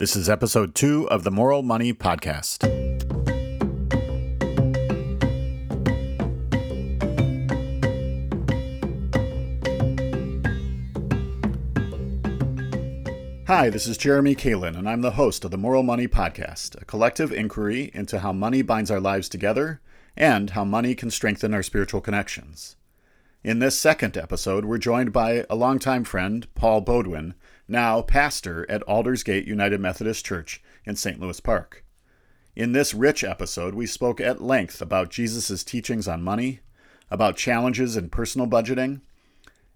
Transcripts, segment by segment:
This is episode two of the Moral Money Podcast. Hi, this is Jeremy Kalin, and I'm the host of the Moral Money Podcast, a collective inquiry into how money binds our lives together and how money can strengthen our spiritual connections. In this second episode, we're joined by a longtime friend, Paul Beaudoin, now pastor at Aldersgate United Methodist Church in St. Louis Park. In this rich episode, we spoke at length about Jesus' teachings on money, about challenges in personal budgeting,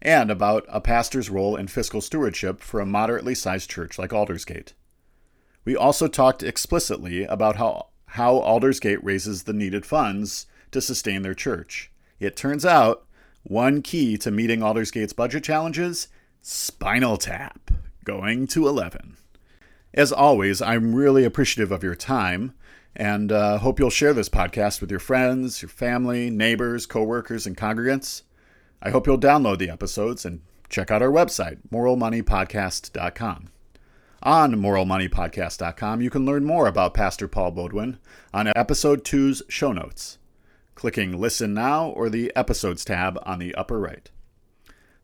and about a pastor's role in fiscal stewardship for a moderately sized church like Aldersgate. We also talked explicitly about how, how Aldersgate raises the needed funds to sustain their church. It turns out one key to meeting Aldersgate's budget challenges Spinal Tap, going to 11. As always, I'm really appreciative of your time and uh, hope you'll share this podcast with your friends, your family, neighbors, coworkers, and congregants. I hope you'll download the episodes and check out our website, moralmoneypodcast.com. On moralmoneypodcast.com, you can learn more about Pastor Paul Beaudoin on episode 2's show notes, clicking Listen Now or the Episodes tab on the upper right.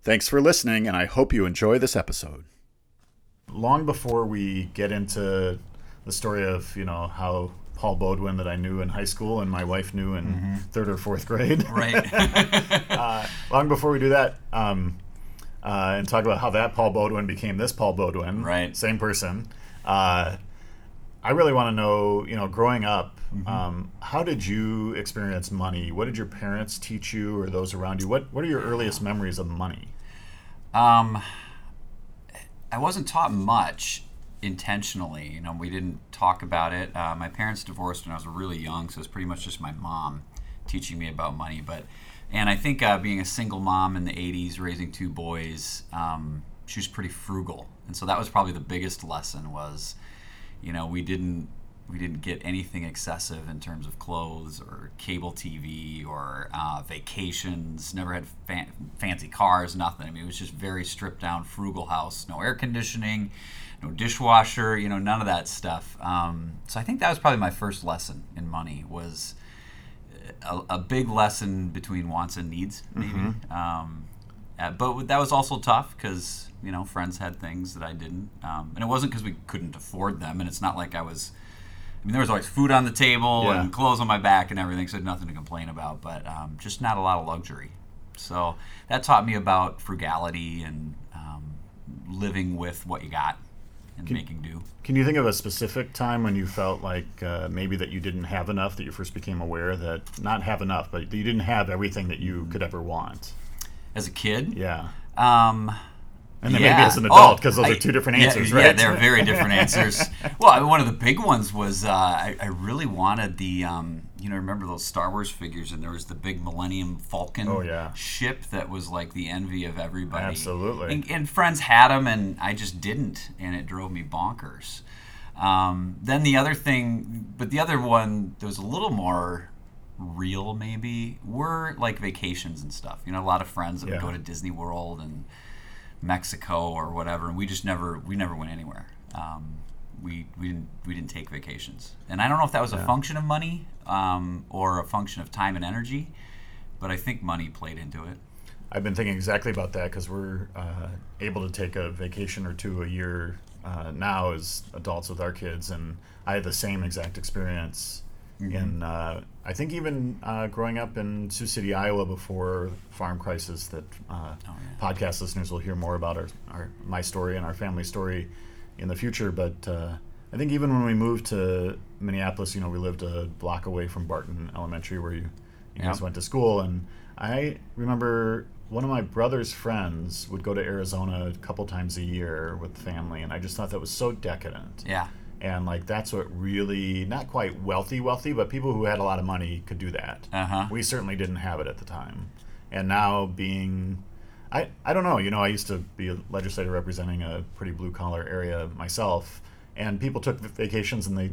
Thanks for listening, and I hope you enjoy this episode. Long before we get into the story of, you know, how Paul Beaudoin that I knew in high school and my wife knew in mm-hmm. third or fourth grade. Right. uh, long before we do that, um, uh, and talk about how that Paul Beaudoin became this Paul Beaudoin. Right. Same person. Uh, I really want to know, you know, growing up, mm-hmm. um, how did you experience money? What did your parents teach you or those around you? What What are your earliest memories of money? Um, I wasn't taught much intentionally. You know, we didn't talk about it. Uh, my parents divorced when I was really young, so it's pretty much just my mom teaching me about money. But and I think uh, being a single mom in the '80s, raising two boys, um, she was pretty frugal, and so that was probably the biggest lesson. Was you know we didn't we didn't get anything excessive in terms of clothes or cable TV or uh, vacations. Never had fa- fancy cars, nothing. I mean, it was just very stripped down, frugal house. No air conditioning, no dishwasher. You know, none of that stuff. Um, so I think that was probably my first lesson in money was a, a big lesson between wants and needs, maybe. Mm-hmm. Um, uh, but that was also tough because you know friends had things that I didn't, um, and it wasn't because we couldn't afford them. And it's not like I was I mean, there was always food on the table yeah. and clothes on my back and everything, so nothing to complain about. But um, just not a lot of luxury. So that taught me about frugality and um, living with what you got and can, making do. Can you think of a specific time when you felt like uh, maybe that you didn't have enough, that you first became aware that not have enough, but you didn't have everything that you could ever want? As a kid? Yeah. Um, and then yeah. maybe as an adult, because oh, those I, are two different answers, yeah, right? Yeah, they're very different answers. Well, I mean, one of the big ones was uh, I, I, really wanted the, um, you know, remember those Star Wars figures, and there was the big Millennium Falcon oh, yeah. ship that was like the envy of everybody. Absolutely. And, and friends had them, and I just didn't, and it drove me bonkers. Um, then the other thing, but the other one that was a little more real, maybe, were like vacations and stuff. You know, a lot of friends that would go to Disney World and Mexico or whatever, and we just never we never went anywhere. Um, we we didn't we didn't take vacations, and I don't know if that was yeah. a function of money um, or a function of time and energy, but I think money played into it. I've been thinking exactly about that because we're uh, able to take a vacation or two a year uh, now as adults with our kids, and I had the same exact experience mm-hmm. in uh, I think even uh, growing up in Sioux City, Iowa, before farm crisis, that uh, oh, yeah. podcast listeners will hear more about our, our my story and our family story in the future. But uh, I think even when we moved to Minneapolis, you know, we lived a block away from Barton Elementary, where you, you guys went to school, and I remember one of my brother's friends would go to Arizona a couple times a year with family, and I just thought that was so decadent. Yeah and like that's what really not quite wealthy wealthy but people who had a lot of money could do that uh-huh. we certainly didn't have it at the time and now being I, I don't know you know i used to be a legislator representing a pretty blue collar area myself and people took vacations and they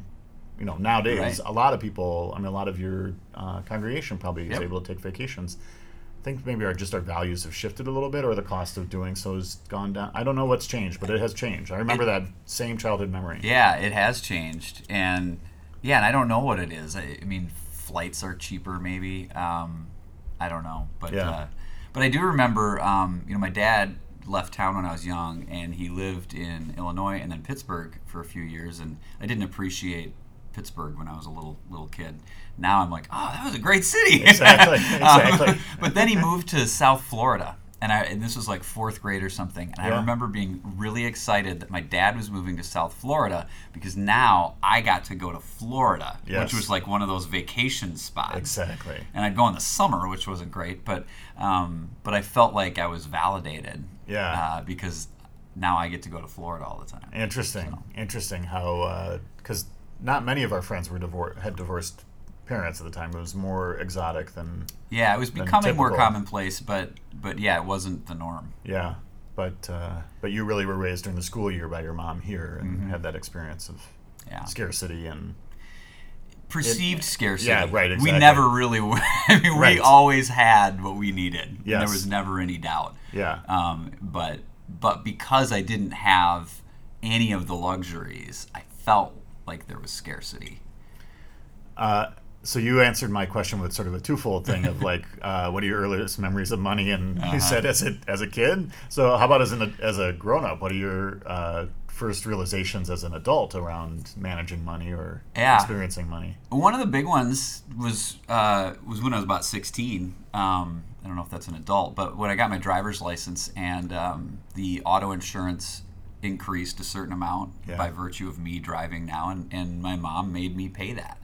you know nowadays right. a lot of people i mean a lot of your uh, congregation probably yep. is able to take vacations think maybe our just our values have shifted a little bit, or the cost of doing so has gone down. I don't know what's changed, but it has changed. I remember that same childhood memory. Yeah, it has changed, and yeah, and I don't know what it is. I, I mean, flights are cheaper, maybe. Um, I don't know, but Yeah. uh, but I do remember. Um, you know, my dad left town when I was young, and he lived in Illinois and then Pittsburgh for a few years, and I didn't appreciate Pittsburgh when I was a little little kid. Now I'm like, oh, that was a great city. Exactly, Um, but then he moved to South Florida, and I and this was like fourth grade or something. And I remember being really excited that my dad was moving to South Florida because now I got to go to Florida, Yes. which was like one of those vacation spots. Exactly. And I'd go in the summer, which wasn't great, but um, but I felt like I was validated. Yeah. Uh, because now I get to go to Florida all the time. Interesting. Interesting how because not many of our friends were divor- had divorced parents at the time. It was more exotic than Yeah, it was becoming more commonplace, but but yeah, it wasn't the norm. yeah. But uh, but you really were raised during the school year by your mom here and had that experience of Mm-hmm. Yeah. scarcity and perceived scarcity. yeah, right, We never really. were- I mean, Right. we always had what we needed. Yes. There was never any doubt. yeah. Um, but but because I didn't have any of the luxuries, I felt like there was scarcity. Uh, so you answered my question with sort of a twofold thing of like, uh, what are your earliest memories of money? And Uh-huh. you said as a as a kid. So how about as an as a grown up? What are your uh, first realizations as an adult around managing money or Yeah. experiencing money? One of the big ones was uh, was when I was about 16. Um, I don't know if that's an adult, but when I got my driver's license and um, the auto insurance increased a certain amount Yeah. by virtue of me driving now, and, and my mom made me pay that.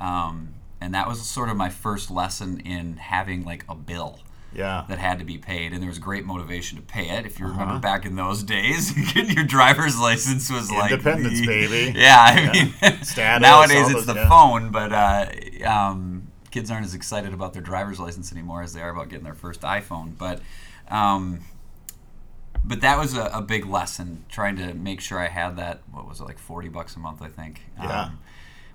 Um, and that was sort of my first lesson in having like a bill Yeah. that had to be paid, and there was great motivation to pay it. If you remember Uh-huh. back in those days, getting your driver's license was like Independence, the- baby. Yeah, I Yeah. mean, Status, nowadays it's those- the yeah. phone, but uh, um, kids aren't as excited about their driver's license anymore as they are about getting their first iPhone. But um, but that was a, a big lesson, trying to make sure I had that. What was it like, forty bucks a month? I think. Um, Yeah.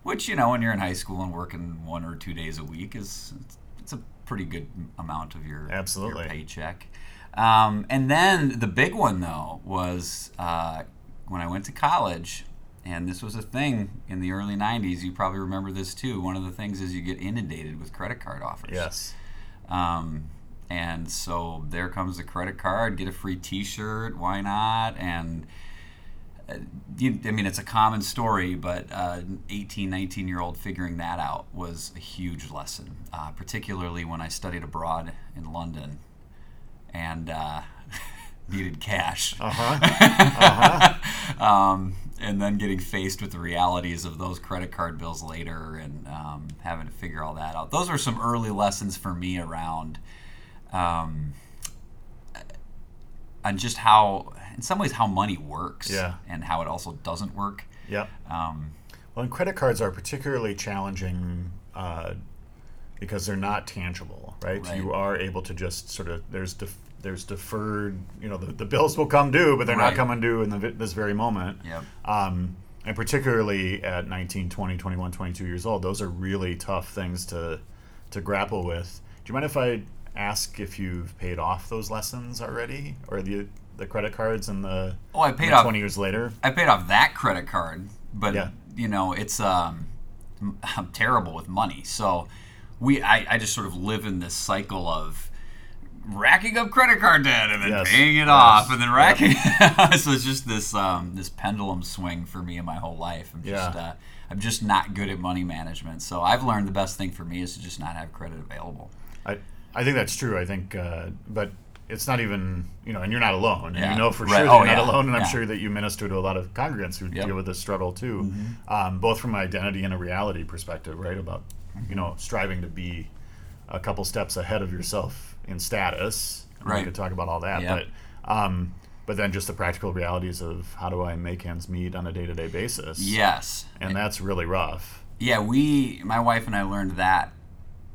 which you know, when you're in high school and working one or two days a week, is it's, it's a pretty good amount of your Absolutely. your paycheck. Um, and then the big one though was uh, when I went to college, and this was a thing in the early '90s. You probably remember this too. One of the things is you get inundated with credit card offers. Yes. Um, and so there comes the credit card, get a free T-shirt, why not? And uh, you, I mean, it's a common story, but uh, 18, 19 year old figuring that out was a huge lesson, uh, particularly when I studied abroad in London and uh, needed cash. Uh huh. um, and then getting faced with the realities of those credit card bills later and um, having to figure all that out. Those were some early lessons for me around um, on just how, in some ways, how money works Yeah. and how it also doesn't work. Yep. Um, Well, and credit cards are particularly challenging uh, because they're not tangible, right? Right. You are able to just sort of there's def- there's deferred, you know, the, the bills will come due, but they're Right. not coming due in the, this very moment. Yep. Um, and particularly at 19, 20, 21, 22 years old, those are really tough things to to grapple with. Do you mind if I ask if you've paid off those lessons already, or the the credit cards and the oh, I paid off. 20 years later? I paid off that credit card, but Yeah. you know, it's um, I'm terrible with money. So we, I, I just sort of live in this cycle of racking up credit card debt and then Yes. paying it Yes. off and then racking. so it's just this um, this pendulum swing for me in my whole life. I'm just Yeah. uh, I'm just not good at money management. So I've learned the best thing for me is to just not have credit available. I, I think that's true. I think, uh, but it's not even you know, and you're not alone. And Yeah. you know for Right. sure Oh, you're not alone. And I'm sure that you minister to a lot of congregants who Yep. Mm-hmm. deal with this struggle too, um, both from an identity and a reality perspective, right? About Mm-hmm. you know striving to be a couple steps ahead of yourself in status. Right. We could talk about all that, Yep. but. Um, but then just the practical realities of how do I make ends meet on a day to day basis? Yes. And that's really rough. Yeah, we, my wife and I learned that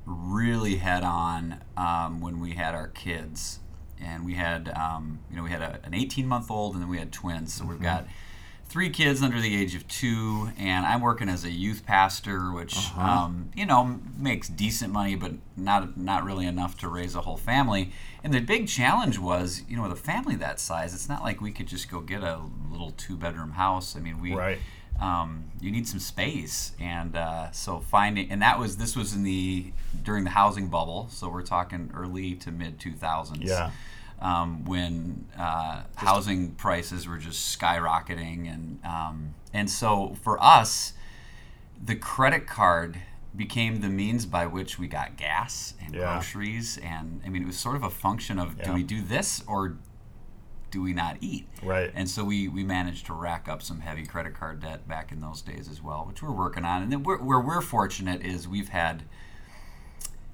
really head on um, when we had our kids. And we had, um, you know, we had a, an 18 month old and then we had twins. So we've got three kids under the age of two, and I'm working as a youth pastor, which uh-huh. um, you know makes decent money, but not not really enough to raise a whole family. And the big challenge was, you know, with a family that size, it's not like we could just go get a little two bedroom house. I mean, we. Right. Um, you need some space, and uh, so finding, and that was this was in the during the housing bubble, so we're talking early to mid two thousands. Yeah um, when uh, housing prices were just skyrocketing, and um, and so for us, the credit card became the means by which we got gas and yeah. groceries, and I mean it was sort of a function of yeah. do we do this or do we not eat? Right. And so we, we managed to rack up some heavy credit card debt back in those days as well, which we're working on. And then we're, where we're fortunate is we've had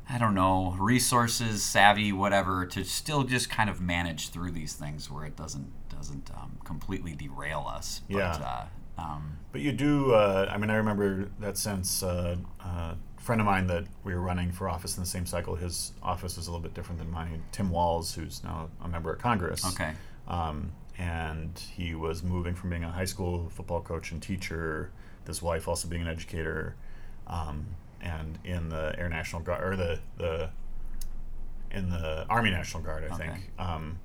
I don't know, resources, savvy, whatever, to still just kind of manage through these things where it doesn't doesn't um, completely derail us. But, yeah. Uh, um, but you do. Uh, I mean, I remember that sense. Uh, uh, a friend of mine that we were running for office in the same cycle. His office is a little bit different than mine. Tim Walz, who's now a member of Congress. Okay. Um, and he was moving from being a high school football coach and teacher. His wife also being an educator. Um, and in the Air National Guard or the the in the Army National Guard, I okay. think. Um,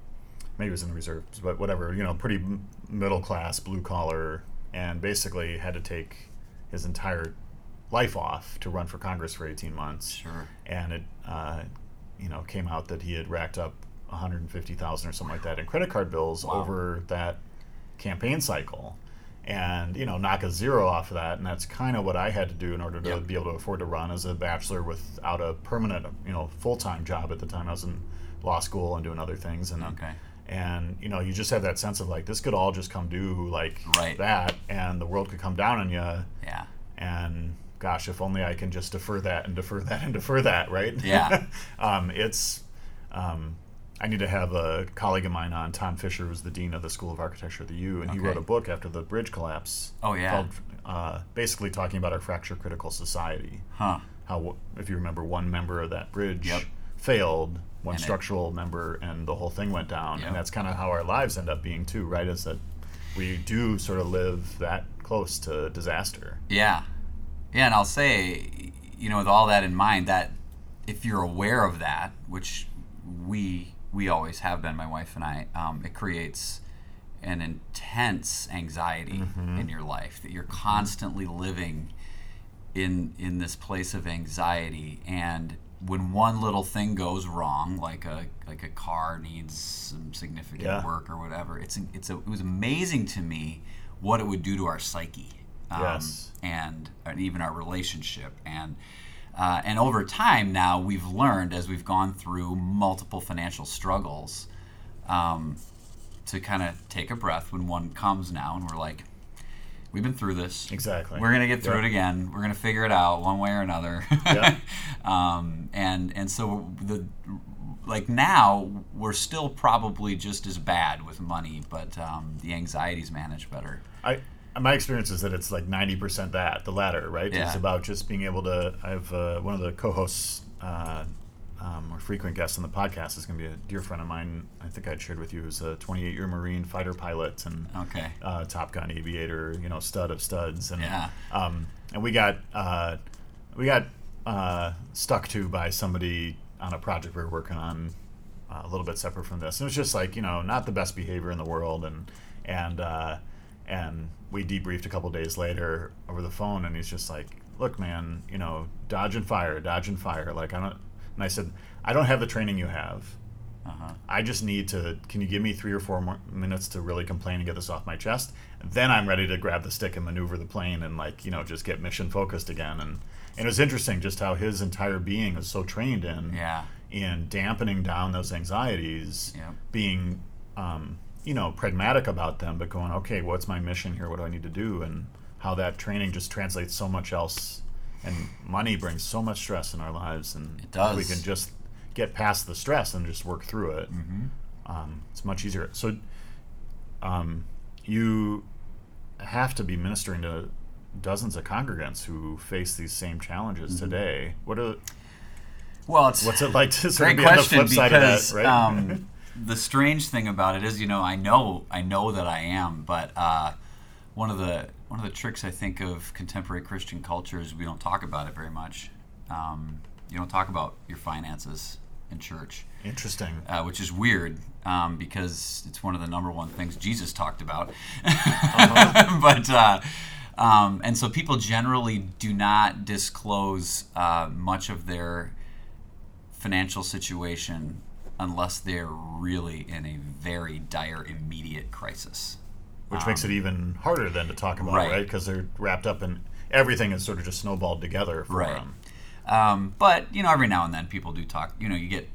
maybe it was in the reserves, but whatever. You know, pretty middle class, blue collar, and basically had to take his entire life off to run for Congress for 18 months. Sure. And it, uh, you know, came out that he had racked up 150,000 or something like that in credit card bills wow. over that campaign cycle and you know knock a zero off of that and that's kind of what i had to do in order to yep. be able to afford to run as a bachelor without a permanent you know full-time job at the time i was in law school and doing other things and okay. and you know you just have that sense of like this could all just come due like right. that and the world could come down on you yeah and gosh if only i can just defer that and defer that and defer that right yeah um, it's um, I need to have a colleague of mine on. Tom Fisher was the dean of the School of Architecture at the U, and okay. he wrote a book after the bridge collapse. Oh yeah, called uh, basically talking about our fracture critical society. Huh? How, if you remember, one member of that bridge yep. failed, one and structural it, member, and the whole thing went down. Yep. And that's kind of how our lives end up being too, right? Is that we do sort of live that close to disaster. Yeah, yeah, and I'll say, you know, with all that in mind, that if you're aware of that, which we we always have been, my wife and I, um, it creates an intense anxiety mm-hmm. in your life that you're constantly living in in this place of anxiety and when one little thing goes wrong like a like a car needs some significant yeah. work or whatever it's it's a, it was amazing to me what it would do to our psyche um, yes. and, and even our relationship and uh, and over time now, we've learned as we've gone through multiple financial struggles um, to kind of take a breath when one comes now and we're like, we've been through this. Exactly. We're gonna get through it again. We're gonna figure it out one way or another. Yeah. um, and and so the like now we're still probably just as bad with money, but um, the anxiety's managed better. I my experience is that it's like 90% that the latter right yeah. it's about just being able to i have uh, one of the co-hosts uh, um, or frequent guests on the podcast is going to be a dear friend of mine i think i shared with you who's a 28 year marine fighter pilot and okay. uh, top gun aviator you know stud of studs and yeah. um, and we got uh, we got uh, stuck to by somebody on a project we were working on uh, a little bit separate from this and it was just like you know not the best behavior in the world and and and we debriefed a couple days later over the phone, and he's just like, "Look, man, you know, dodge and fire, dodge and fire." Like I don't, and I said, "I don't have the training you have. Uh-huh. I just need to. Can you give me three or four more minutes to really complain and get this off my chest? Then I'm ready to grab the stick and maneuver the plane and like you know just get mission focused again." And and it was interesting just how his entire being is so trained in yeah. in dampening down those anxieties, yep. being um, you know, pragmatic about them, but going, okay, what's my mission here? What do I need to do? And how that training just translates so much else. And money brings so much stress in our lives, and it does. we can just get past the stress and just work through it. Mm-hmm. Um, it's much easier. So, um, you have to be ministering to dozens of congregants who face these same challenges mm-hmm. today. What are well, it's what's it like to sort of be on the flip side of that, right? Um, the strange thing about it is, you know, I know I know that I am, but uh, one of the one of the tricks I think of contemporary Christian culture is we don't talk about it very much. Um, you don't talk about your finances in church, Interesting. uh, which is weird um, because it's one of the number one things Jesus talked about. but uh, um, and so people generally do not disclose uh, much of their financial situation unless they're really in a very dire immediate crisis. Which makes it even harder then to talk about, Um, right. right? Because they're wrapped up in everything is sort of just snowballed together for Right. them. Um, but you know, every now and then people do talk. You know, you get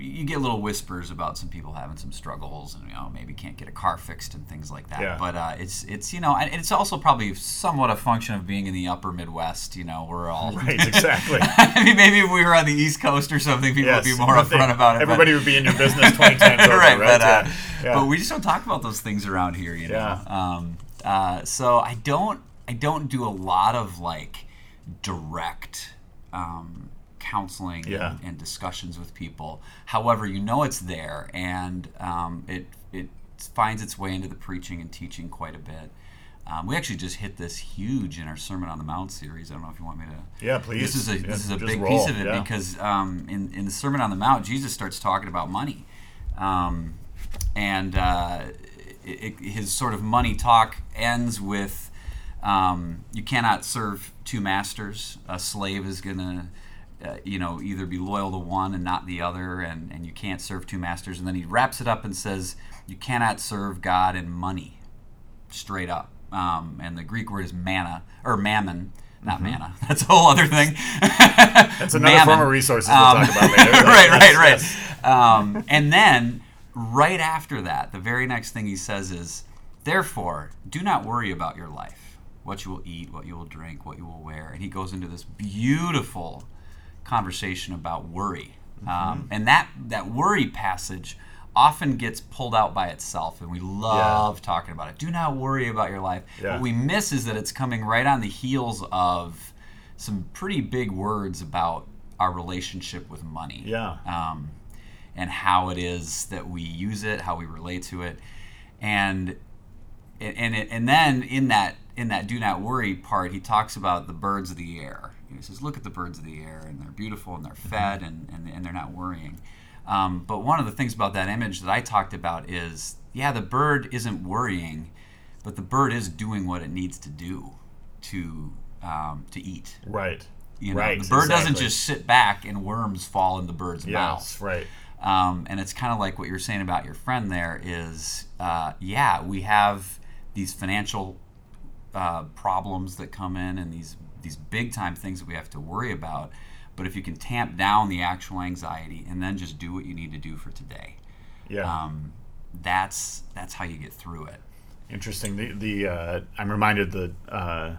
you get little whispers about some people having some struggles, and you know, maybe can't get a car fixed and things like that. Yeah. But uh, it's it's you know, and it's also probably somewhat a function of being in the upper Midwest. You know, we're all Right, exactly. I mean, maybe if we were on the East Coast or something, people Yes, would be more but upfront about it. but- Everybody would be in your business 20 times over, right? right, but, uh. Yeah. but we just don't talk about those things around here, you know. Yeah. Um, uh, so I don't, I don't do a lot of like direct um, counseling Yeah. and, and discussions with people. However, you know it's there, and um, it it finds its way into the preaching and teaching quite a bit. Um, we actually just hit this huge in our Sermon on the Mount series. I don't know if you want me to. Yeah, please. This is a Yeah, this is a big roll, piece of it yeah. because um, in in the Sermon on the Mount, Jesus starts talking about money, um, and uh, it, it- his sort of money talk ends with, um, "You cannot serve two masters. A slave is gonna." Uh, you know, either be loyal to one and not the other, and, and you can't serve two masters. And then he wraps it up and says, You cannot serve God and money straight up. Um, and the Greek word is manna or mammon, not manna. That's a whole other thing. That's Mm-hmm. another form of resources we'll talk about later. right, right, right. yes. Um, and then right after that, the very next thing he says is, "Therefore, do not worry about your life, what you will eat, what you will drink, what you will wear." And he goes into this beautiful conversation about worry, Mm-hmm. um, and that that worry passage often gets pulled out by itself, and we love talking about it. Do not worry about your life. Yeah. What we miss is that it's coming right on the heels of some pretty big words about our relationship with money Yeah. um, and how it is that we use it, how we relate to it, and and it, and then in that in that do not worry part, he talks about the birds of the air. He says, "Look at the birds of the air, and they're beautiful, and they're fed, and, and and they're not worrying." Um, but one of the things about that image that I talked about is, yeah, the bird isn't worrying, but the bird is doing what it needs to do to um, to eat. Right. You know, right. the bird doesn't just sit back and worms fall in the bird's mouth. Yes, right. Um, and it's kind of like what you're saying about your friend there is, uh, yeah, we have these financial uh, problems that come in and these these big time things that we have to worry about. But if you can tamp down the actual anxiety and then just do what you need to do for today, Yeah. um, that's that's how you get through it. Interesting. The the uh, I'm reminded that uh,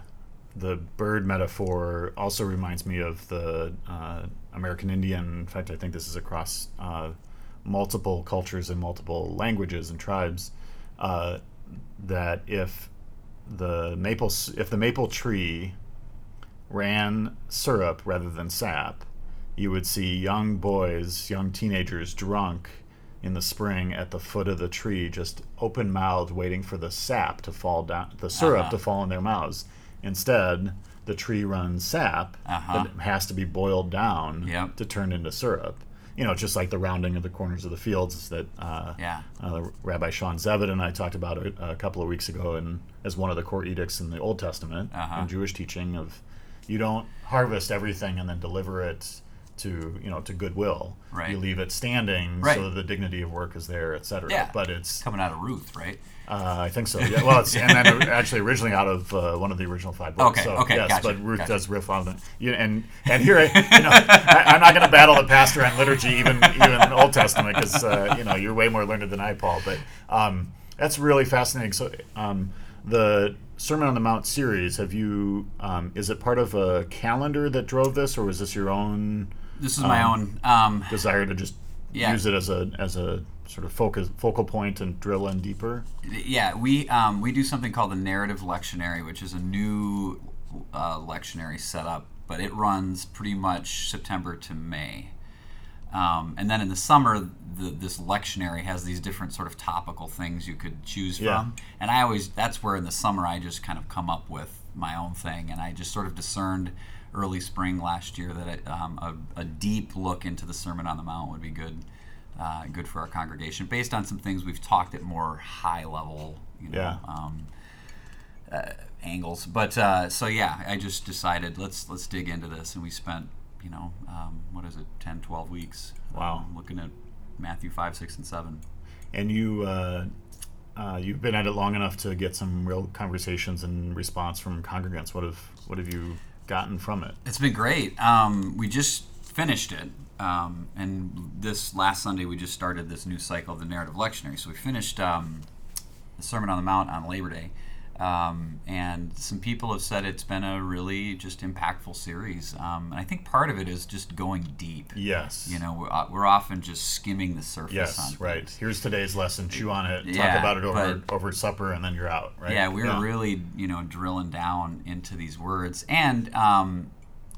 the bird metaphor also reminds me of the uh, American Indian. In fact, I think this is across uh, multiple cultures and multiple languages and tribes. Uh, that if the maple if the maple tree ran syrup rather than sap, you would see young boys, young teenagers drunk in the spring at the foot of the tree, just open mouthed, waiting for the sap to fall down, the syrup Uh-huh. to fall in their mouths. Instead, the tree runs sap Uh-huh. that has to be boiled down Yep. to turn into syrup. You know, just like the rounding of the corners of the fields that uh, Yeah. uh, Rabbi Sean Zevid and I talked about it a couple of weeks ago, and as one of the core edicts in the Old Testament Uh-huh. in Jewish teaching of you don't harvest everything and then deliver it to you know to goodwill. Right. You leave it standing Right. so the dignity of work is there, etc. Yeah. But it's Coming out of Ruth, right? uh, I think so. Yeah. Well, it's and then actually originally out of uh, one of the original five books. Okay, So, okay, yes, gotcha, but Ruth gotcha. does riff on it. You, and and here, I, you know, I, I'm not going to battle the pastor on liturgy, even even in the Old Testament, because uh, you know you're way more learned than I, Paul. But um, that's really fascinating. So um, the Sermon on the Mount series, have you? Um, is it part of a calendar that drove this, or was this your own This is my own. Um, desire to just Yeah. use it as a as a sort of focus focal point and drill in deeper? yeah, we um, we do something called the narrative lectionary, which is a new uh, lectionary setup, but it runs pretty much September to May. Um, and then in the summer, the, this lectionary has these different sort of topical things you could choose Yeah. from. And I always, that's where in the summer I just kind of come up with my own thing. And I just sort of discerned early spring last year that it, um, a, a deep look into the Sermon on the Mount would be good. Uh, good for our congregation, based on some things we've talked at more high level, you know, Yeah. um, uh, angles. But uh, so yeah, I just decided let's let's dig into this, and we spent you know um, what is it 10, 12 weeks Wow. um, looking at Matthew five, six, and seven. And you, uh, uh, you've been at it long enough to get some real conversations and response from congregants. What have what have you gotten from it? It's been great. Um, we just finished it. Um, and this last Sunday, we just started this new cycle of the narrative lectionary. So we finished um, the Sermon on the Mount on Labor Day. Um, and some people have said it's been a really just impactful series. Um, and I think part of it is just going deep. Yes. You know, we're, uh, we're often just skimming the surface Yes. Right. Here's today's lesson. Chew on it. Talk Yeah, about it over but- over supper, and then you're out. Right. Yeah, we were really, you know, drilling down into these words, and um,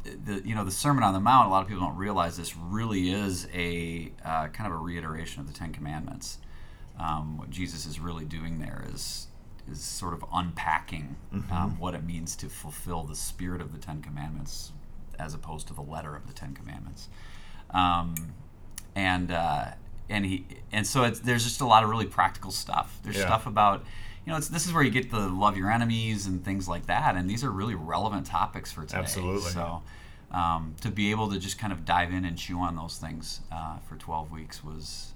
the, you know, the Sermon on the Mount. A lot of people don't realize this really is a uh, kind of a reiteration of the Ten Commandments. Um, what Jesus is really doing there is is sort of unpacking um, what it means to fulfill the spirit of the Ten Commandments, as opposed to the letter of the Ten Commandments. Um, and uh, and he and so it's, there's just a lot of really practical stuff. There's Yeah. stuff about you know it's, this is where you get the love your enemies and things like that, and these are really relevant topics for today. Absolutely. So um, to be able to just kind of dive in and chew on those things uh, for 12 weeks was,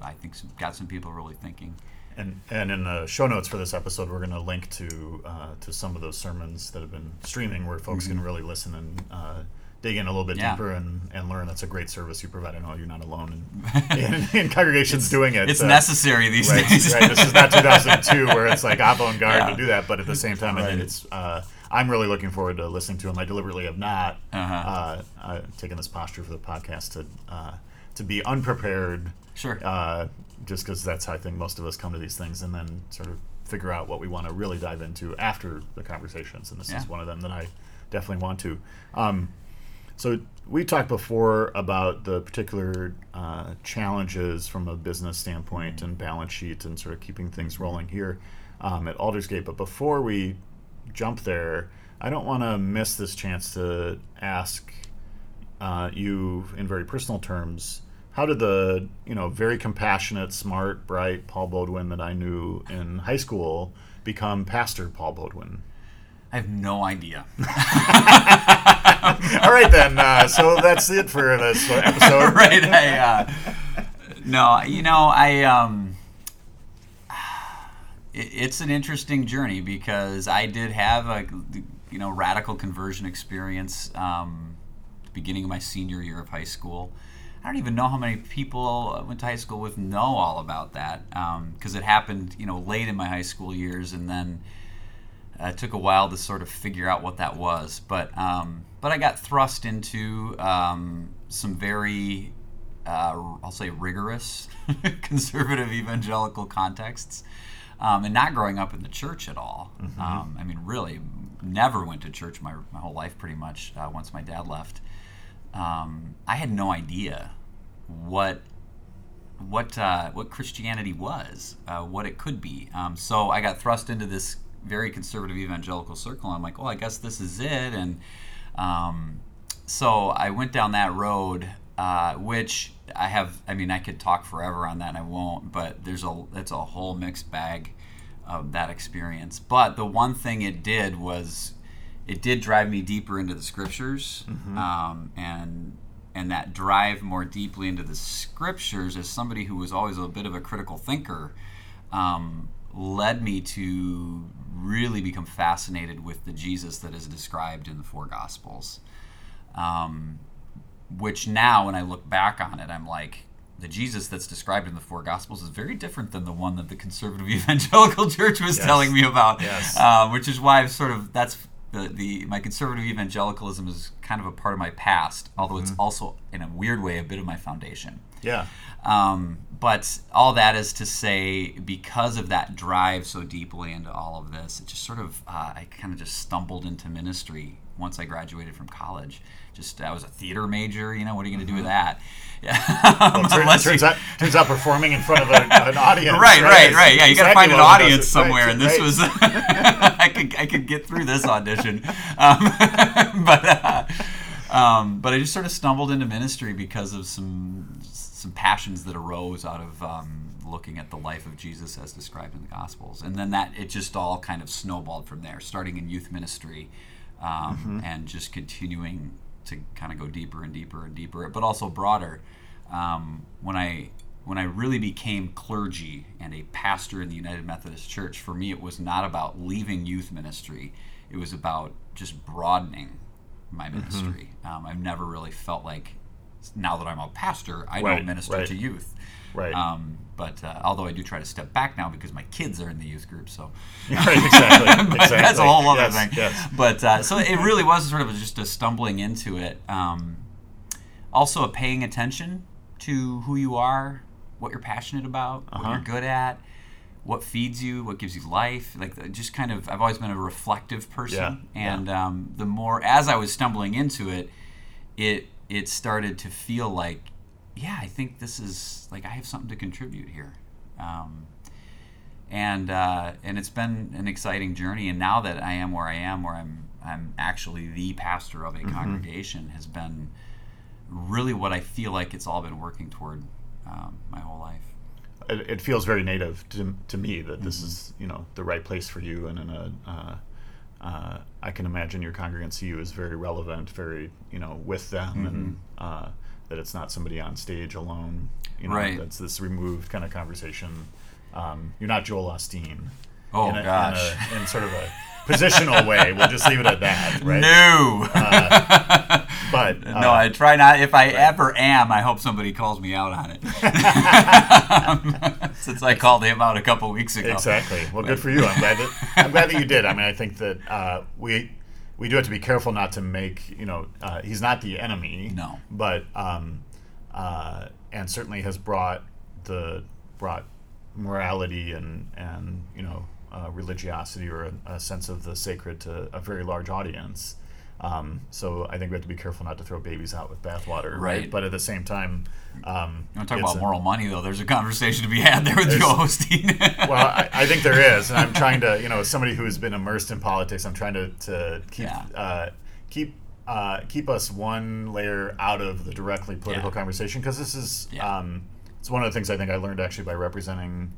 I think, some, got some people really thinking. And and in the show notes for this episode, we're going to link to uh, to some of those sermons that have been streaming, where folks can really listen and uh, dig in a little bit Mm-hmm. Yeah. deeper and, and learn. That's a great service you provide. I know you're not alone in, in, in congregations doing it. It's necessary these Right, days. right. This is not 2002 where it's like avant-garde Yeah. to do that, but at the same time, I think it's. Uh, I'm really looking forward to listening to them. I deliberately have not Uh-huh. uh, uh, taken this posture for the podcast to uh, to be unprepared Sure. uh, just because that's how I think most of us come to these things, and then sort of figure out what we want to really dive into after the conversations. And this is one of them that I definitely want to. Um, so we talked before about the particular uh, challenges from a business standpoint and balance sheet and sort of keeping things rolling here um, at Aldersgate. But before we jump there, I don't want to miss this chance to ask uh, you in very personal terms how did the you know very compassionate smart bright paul beaudoin that i knew in high school become pastor paul beaudoin I have no idea. all right then uh, so that's it for this episode right. I, uh, no, you know, I um, it, it's an interesting journey because I did have a you know radical conversion experience um, beginning of my senior year of high school. I don't even know how many people I went to high school with know all about that because it happened you know late in my high school years and then uh, it took a while to sort of figure out what that was, but um, but I got thrust into um, some very, uh, I'll say, rigorous conservative evangelical contexts, um, and not growing up in the church at all. Um, I mean, really, never went to church my, my whole life, pretty much. Uh, once my dad left, um, I had no idea what what uh, what Christianity was, uh, what it could be. Um, so I got thrust into this very conservative evangelical circle. I'm like, well, I guess this is it, and um, so I went down that road, uh, which I have. I mean, I could talk forever on that, and I won't. But there's a it's a whole mixed bag of that experience. But the one thing it did was it did drive me deeper into the scriptures, um, and and that drive more deeply into the scriptures as somebody who was always a bit of a critical thinker um, led me to really become fascinated with the Jesus that is described in the four Gospels. Um, which now, when I look back on it, I'm like, the Jesus that's described in the four Gospels is very different than the one that the conservative evangelical church was Yes. telling me about. Yes. Uh, which is why I've sort of that's the, the my conservative evangelicalism is kind of a part of my past, although it's also in a weird way a bit of my foundation. Yeah. Um, but all that is to say, because of that drive so deeply into all of this, it just sort of, uh, I kind of just stumbled into ministry once I graduated from college. Just, I was a theater major, you know, what are you going to do with that? Yeah. Well, turn, turns, you- out, turns out performing in front of a, an audience. right, right, right. Yeah, you got to find an what it does. audience somewhere, Right, and this right. was I could I could get through this audition, um, but uh, um, but I just sort of stumbled into ministry because of some some passions that arose out of um, looking at the life of Jesus as described in the Gospels, and then that it just all kind of snowballed from there, starting in youth ministry, um, Mm-hmm. and just continuing to kind of go deeper and deeper and deeper, but also broader. Um, when I when I really became clergy and a pastor in the United Methodist Church, for me it was not about leaving youth ministry. It was about just broadening my Mm-hmm. ministry. Um, I've never really felt like now that I'm a pastor, I Right, don't minister right. to youth. Right. Um, but uh, although I do try to step back now because my kids are in the youth group, so right, exactly. exactly. that's a whole other Yes, thing. Yes. But uh, so it really was sort of just a stumbling into it. Um, also, a paying attention to who you are, what you're passionate about, what Uh-huh. you're good at, what feeds you, what gives you life. Like uh, just kind of, I've always been a reflective person, Yeah, yeah. and um, the more as I was stumbling into it, it it started to feel like, yeah, I think this is like I have something to contribute here. Um, and uh, and it's been an exciting journey. And now that I am where I am, where I'm I'm actually the pastor of a Mm-hmm. congregation, has been really what I feel like it's all been working toward um, my whole life. it, it feels very native to, to me that this Mm-hmm. is you know the right place for you and in a uh, uh, I can imagine your congregants you as very relevant very you know with them and Mm-hmm. uh, that it's not somebody on stage alone you know Right. that's this removed kind of conversation um, you're not Joel Osteen Oh in, a, gosh, in, a, in sort of a positional way we'll just leave it at that right no, but uh, no. I try not. If I ever am, I hope somebody calls me out on it. Since I called him out a couple weeks ago. Exactly. Well, good for you. I'm glad that I'm glad that you did. I mean, I think that uh, we we do have to be careful not to make you know uh, he's not the enemy. No. But um, uh, and certainly has brought the brought morality and and you know uh, religiosity or a, a sense of the sacred to a very large audience. Um, so I think we have to be careful not to throw babies out with bathwater, Right. But at the same time, um, You want to talk it's about a- moral money, though? There's a conversation to be had there with Joel Osteen. well, I, I think there is, and I'm trying to, you know, as somebody who's been immersed in politics, I'm trying to, to keep Yeah. uh, keep uh, keep us one layer out of the directly political Yeah. conversation because this is Yeah. um, it's one of the things I think I learned actually by representing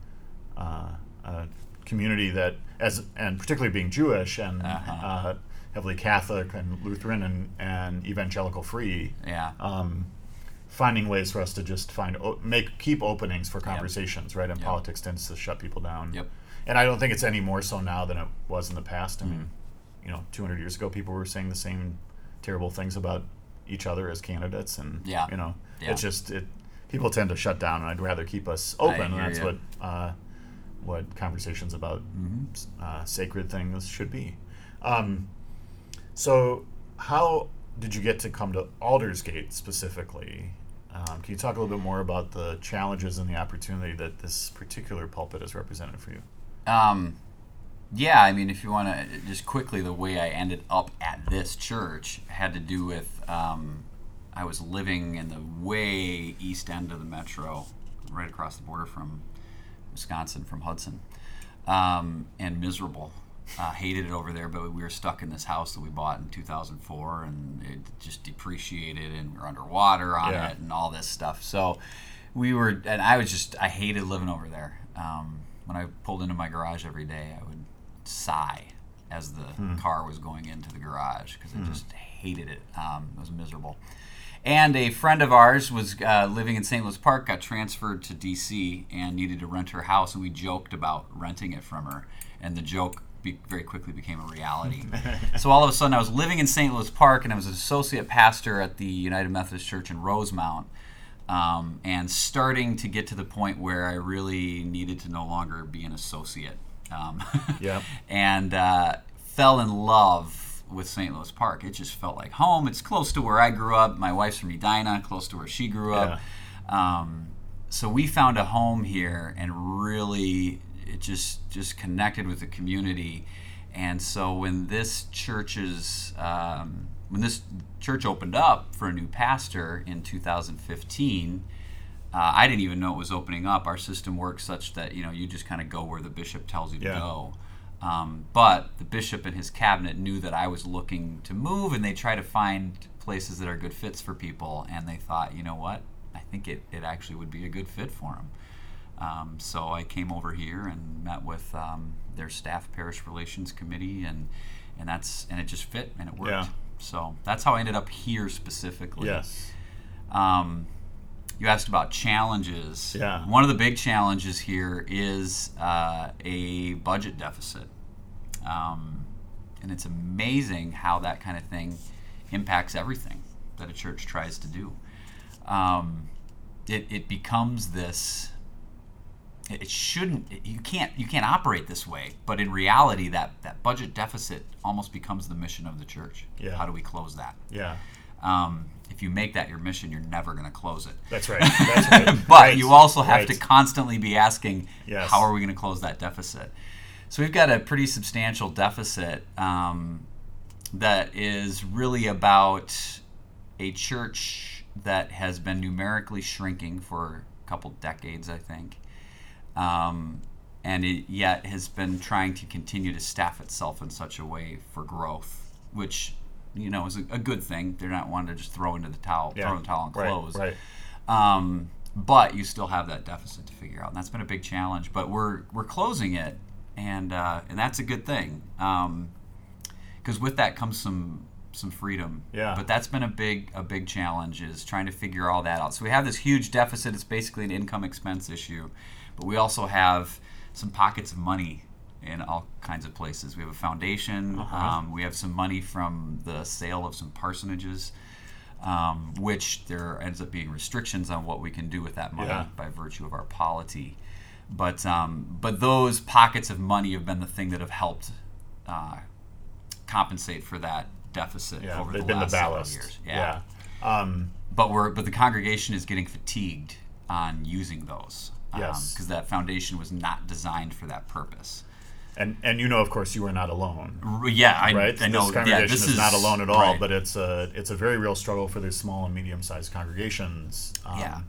uh, a community that as and particularly being Jewish and Uh-huh. Heavily Catholic and Lutheran and, and evangelical free yeah. um, finding ways for us to just find o- make keep openings for conversations, right? And Yep. politics tends to shut people down. Yep. And I don't think it's any more so now than it was in the past. I mean, you know, 200 years ago, people were saying the same terrible things about each other as candidates, and Yeah. you know, Yeah. it's just it. People tend to shut down, and I'd rather keep us open. and that's ya. what uh, what conversations about Mm-hmm. uh, sacred things should be. Um, so, how did you get to come to Aldersgate specifically? Um, can you talk a little bit more about the challenges and the opportunity that this particular pulpit has represented for you? Um, yeah, I mean, if you want to just quickly, the way I ended up at this church had to do with um, I was living in the way east end of the metro, right across the border from Wisconsin, from Hudson, um, and miserable. Uh, hated it over there, but we were stuck in this house that we bought in 2004, and it just depreciated, and we were underwater on Yeah. it, and all this stuff. So we were, and I was just, I hated living over there. Um, when I pulled into my garage every day, I would sigh as the car was going into the garage because I just hated it. Um, it was miserable. And a friend of ours was uh, living in St. Louis Park, got transferred to D.C. and needed to rent her house, and we joked about renting it from her. And the joke be- very quickly became a reality. so all of a sudden, I was living in St. Louis Park, and I was an associate pastor at the United Methodist Church in Rosemount, um, and starting to get to the point where I really needed to no longer be an associate. Um, Yeah. and uh, fell in love with St. Louis Park. It just felt like home. It's close to where I grew up. My wife's from Edina, close to where she grew up. Um, so we found a home here and really it just just connected with the community. And so when this church's um, when this church opened up for a new pastor in 2015, uh, I didn't even know it was opening up. Our system works such that you know you just kind of go where the bishop tells you to go. Um, but the bishop and his cabinet knew that I was looking to move, and they try to find places that are good fits for people. And they thought, you know what? I think it, it actually would be a good fit for them. Um, so I came over here and met with um, their staff parish relations committee, and and that's and it just fit and it worked. Yeah. So that's how I ended up here specifically. Yes. Um, you asked about challenges. Yeah. One of the big challenges here is uh, a budget deficit. Um, and it's amazing how that kind of thing impacts everything that a church tries to do. Um, it, it becomes this it shouldn't you can't you can't operate this way but in reality that that budget deficit almost becomes the mission of the church Yeah. how do we close that Yeah. um, if you make that your mission, you're never going to close it. That's right. That's right. but Right. you also have Right. to constantly be asking, Yes. how are we going to close that deficit? So we've got a pretty substantial deficit um, that is really about a church that has been numerically shrinking for a couple decades, I think, um, and it yet has been trying to continue to staff itself in such a way for growth, which you know is a, a good thing. They're not wanting to just throw into the towel, Yeah. throw the towel and close. Right. Um, but you still have that deficit to figure out, and that's been a big challenge. But we're we're closing it, and uh, and that's a good thing. Because with that comes some some freedom. Yeah. But that's been a big a big challenge is trying to figure all that out. So we have this huge deficit. It's basically an income expense issue, but we also have some pockets of money in all kinds of places. We have a foundation. Uh-huh. Um, we have some money from the sale of some parsonages um, which there ends up being restrictions on what we can do with that money Yeah. by virtue of our polity. But um, but those pockets of money have been the thing that have helped uh, compensate for that deficit Yeah. over the been the last several years. Yeah. Um, But we're but the congregation is getting fatigued on using those. Yes. Because that foundation was not designed for that purpose. and and you know, of course, you are not alone. R- Yeah, I, right? I know. This congregation yeah, this is, not alone at all, right. but it's a it's a very real struggle for these small and medium sized congregations. Um, Yeah.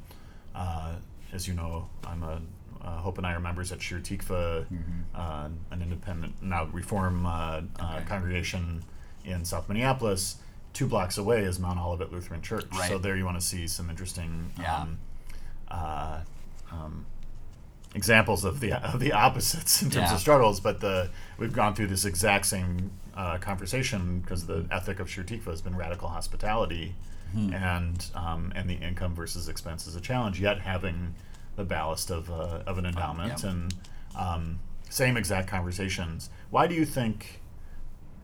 Uh, as you know, I'm a uh, Hope and I are members at Shir Tikvah, uh, an independent now Reform uh, uh, Mm-hmm. Okay. congregation in South Minneapolis. Two blocks away is Mount Olivet Lutheran Church. Right. So there you want to see some interesting. Yeah. Um, uh, um, examples of the of the opposites in terms Yeah. of struggles, but the we've gone through this exact same uh, conversation because the ethic of Tikvah has been radical hospitality, Hmm. and um, and the income versus expense is a challenge. Yet having the ballast of uh, of an endowment yep. and um, same exact conversations. Why do you think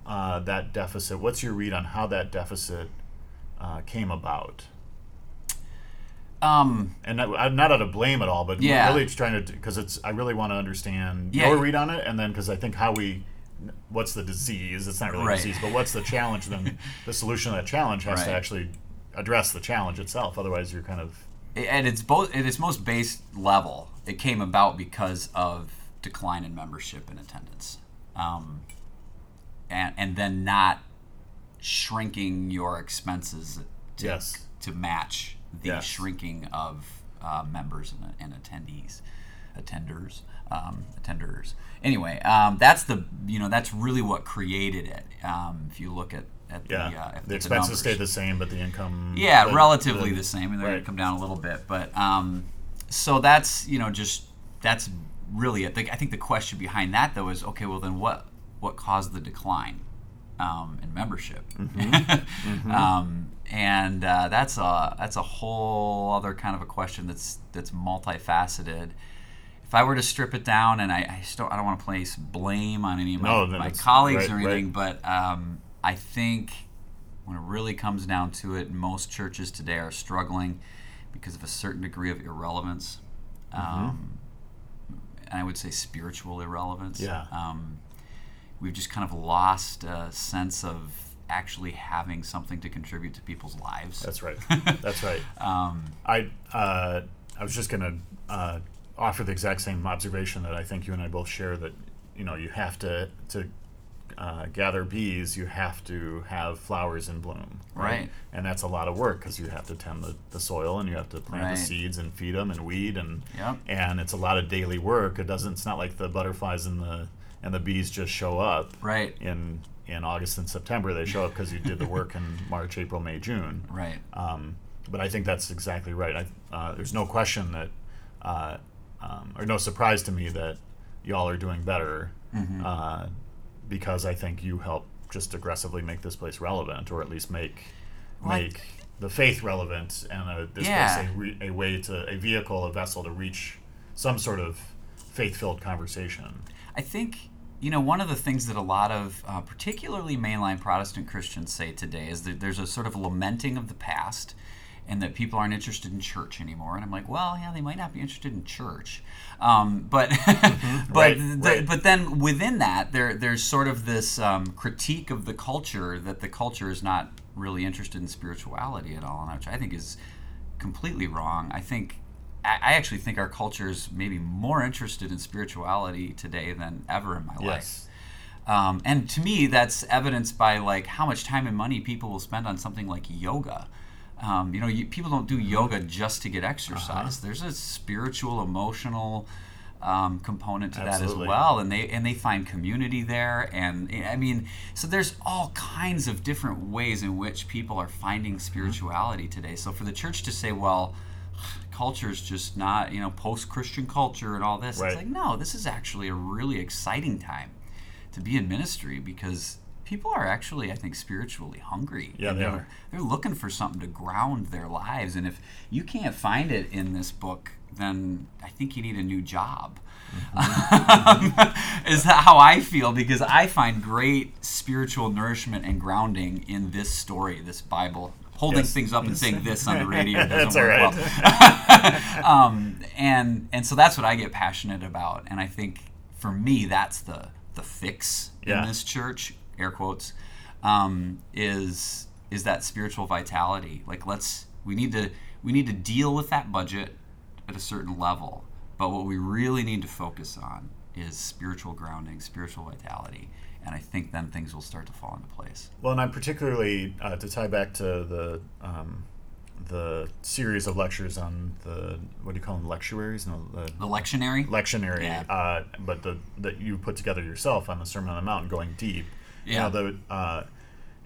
uh, that deficit? What's your read on how that deficit uh, came about? Um, and I, I'm not out of blame at all, but Yeah. really it's trying to because it's I really want to understand Yeah. your read on it, and then because I think how we, what's the disease? It's not really Right. a disease, but what's the challenge? Then the solution to that challenge has to actually address the challenge itself. Otherwise, you're kind of at its both at its most base level, it came about because of decline in membership and attendance, um, and and then not shrinking your expenses to, Yes. to match the Yes. shrinking of uh, members and, and attendees, attenders, um, attenders. Anyway, um, that's the you know that's really what created it. Um, if you look at at the yeah. uh, at the expenses stay the same, but the income Yeah, the- relatively the- the, same. and They're going to come down a little bit, but um, so that's you know just that's really it. I think the question behind that though is okay. Well, then what what caused the decline um, in membership? Mm-hmm. um, and uh, that's a that's a whole other kind of a question that's that's multifaceted. If I were to strip it down, and I, I still I don't want to place blame on any of my, No, my colleagues right, or right. anything, but um, I think when it really comes down to it, most churches today are struggling because of a certain degree of irrelevance. Mm-hmm. Um, and I would say spiritual irrelevance. Yeah. Um, we've just kind of lost a sense of actually having something to contribute to people's lives. That's right. That's right. Um, I uh, I was just gonna uh, offer the exact same observation that I think you and I both share that you know you have to to uh, gather bees, you have to have flowers in bloom, Right. And that's a lot of work because you have to tend the, the soil and you have to plant Right. the seeds and feed them and weed and Yep. and it's a lot of daily work. It doesn't. It's not like the butterflies and the and the bees just show up right. in in August and September. They show up because you did the work in March, April, May, June. Right. Um, but I think that's exactly right. I, uh, there's no question that, uh, um, or no surprise to me that y'all are doing better Mm-hmm. uh, because I think you help just aggressively make this place relevant, or at least make Well, make the faith relevant and a, this Yeah. place a, re, a way to a vehicle, a vessel to reach some sort of faith-filled conversation. I think you know one of the things that a lot of uh, particularly mainline Protestant Christians say today is that there's a sort of lamenting of the past and that people aren't interested in church anymore and I'm like well yeah they might not be interested in church um, but but Mm-hmm. Right, the, right. but then within that there there's sort of this um, critique of the culture that the culture is not really interested in spirituality at all which I think is completely wrong I think I I actually think our culture is maybe more interested in spirituality today than ever in my life. Yes. Um, and to me, that's evidenced by like how much time and money people will spend on something like yoga. Um, you know, you, people don't do yoga just to get exercise. There's a spiritual, emotional um, component to that as well, and they and they find community there. And I mean, so there's all kinds of different ways in which people are finding spirituality today. So for the church to say, well, culture is just not you know post-christian culture and all this Right. it's like no this is actually a really exciting time to be in ministry because people are actually i think spiritually hungry Yeah, they they're, are. they're looking for something to ground their lives and if you can't find it in this book then i think you need a new job Mm-hmm. is that how I feel because I find great spiritual nourishment and grounding in this story, this Bible. Holding Yes. things up and saying this on the radio doesn't work right. well. um, and and so that's what I get passionate about, and I think for me that's the the fix Yeah. in this church, air quotes, um, is is that spiritual vitality. Like let's we need to we need to deal with that budget at a certain level, but what we really need to focus on is spiritual grounding, spiritual vitality, and I think then things will start to fall into place. Well, and I'm particularly uh, to tie back to the um, the series of lectures on the what do you call them lectuaries? No, the The lectionary. lectionary, Yeah. uh, but the that you put together yourself on the Sermon on the Mount, going deep. You Yeah. know, the uh,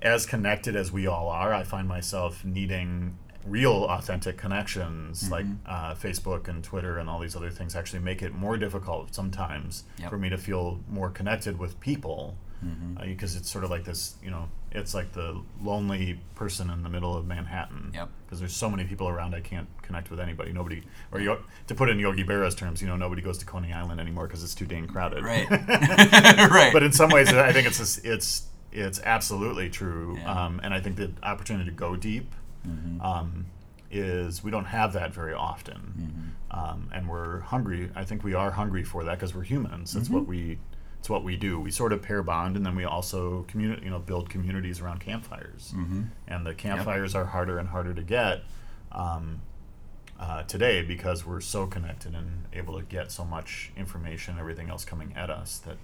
as connected as we all are, I find myself needing real, authentic connections Mm-hmm. like uh, Facebook and Twitter and all these other things. Actually, make it more difficult sometimes Yep. for me to feel more connected with people Mm-hmm. because it's sort of like this. You know, it's like the lonely person in the middle of Manhattan. Yep. Because there's so many people around, I can't connect with anybody. Nobody, or yo- to put it in Yogi Berra's terms, you know, nobody goes to Coney Island anymore because it's too dang crowded. Right. right. but in some ways, I think it's it's it's absolutely true, Yeah. um, and I think the opportunity to go deep um, is we don't have that very often, um, and we're hungry. I think we are hungry for that because we're humans. That's what we it's what we do. We sort of pair bond, and then we also communi- you know build communities around campfires, and the campfires are harder and harder to get. Um, uh, today because we're so connected and able to get so much information, everything else coming at us that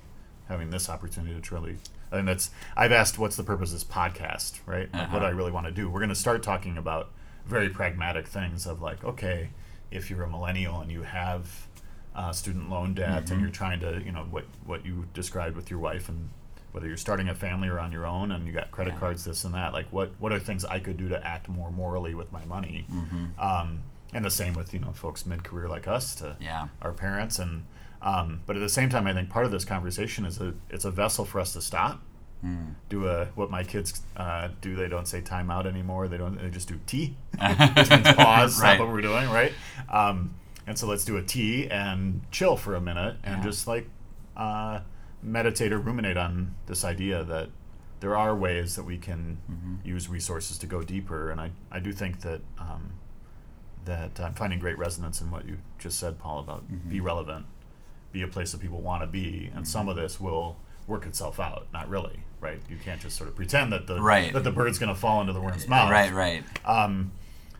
having this opportunity to truly, and that's I've asked what's the purpose of this podcast, right? Like what do I really want to do. We're going to start talking about very pragmatic things of like, okay, if you're a millennial and you have uh, student loan debt and you're trying to, you know, what what you described with your wife and whether you're starting a family or on your own and you got credit Yeah. cards, this and that, like what what are things I could do to act more morally with my money? Mm-hmm. Um, and the same with you know folks mid-career like us to Yeah. our parents and um, but at the same time i think part of this conversation is a it's a vessel for us to stop Hmm. do a what my kids uh, do they don't say time out anymore they don't they just do tea which means pause stop what we're doing right um, and so let's do a tea and chill for a minute and Yeah. just like uh, meditate or ruminate on this idea that there are ways that we can Mm-hmm. use resources to go deeper and i, I do think that um, that I'm finding great resonance in what you just said, Paul, about be relevant, be a place that people want to be, and some of this will work itself out. Not really, right? You can't just sort of pretend that the Right. that the bird's going to fall into the worm's mouth. Right, right.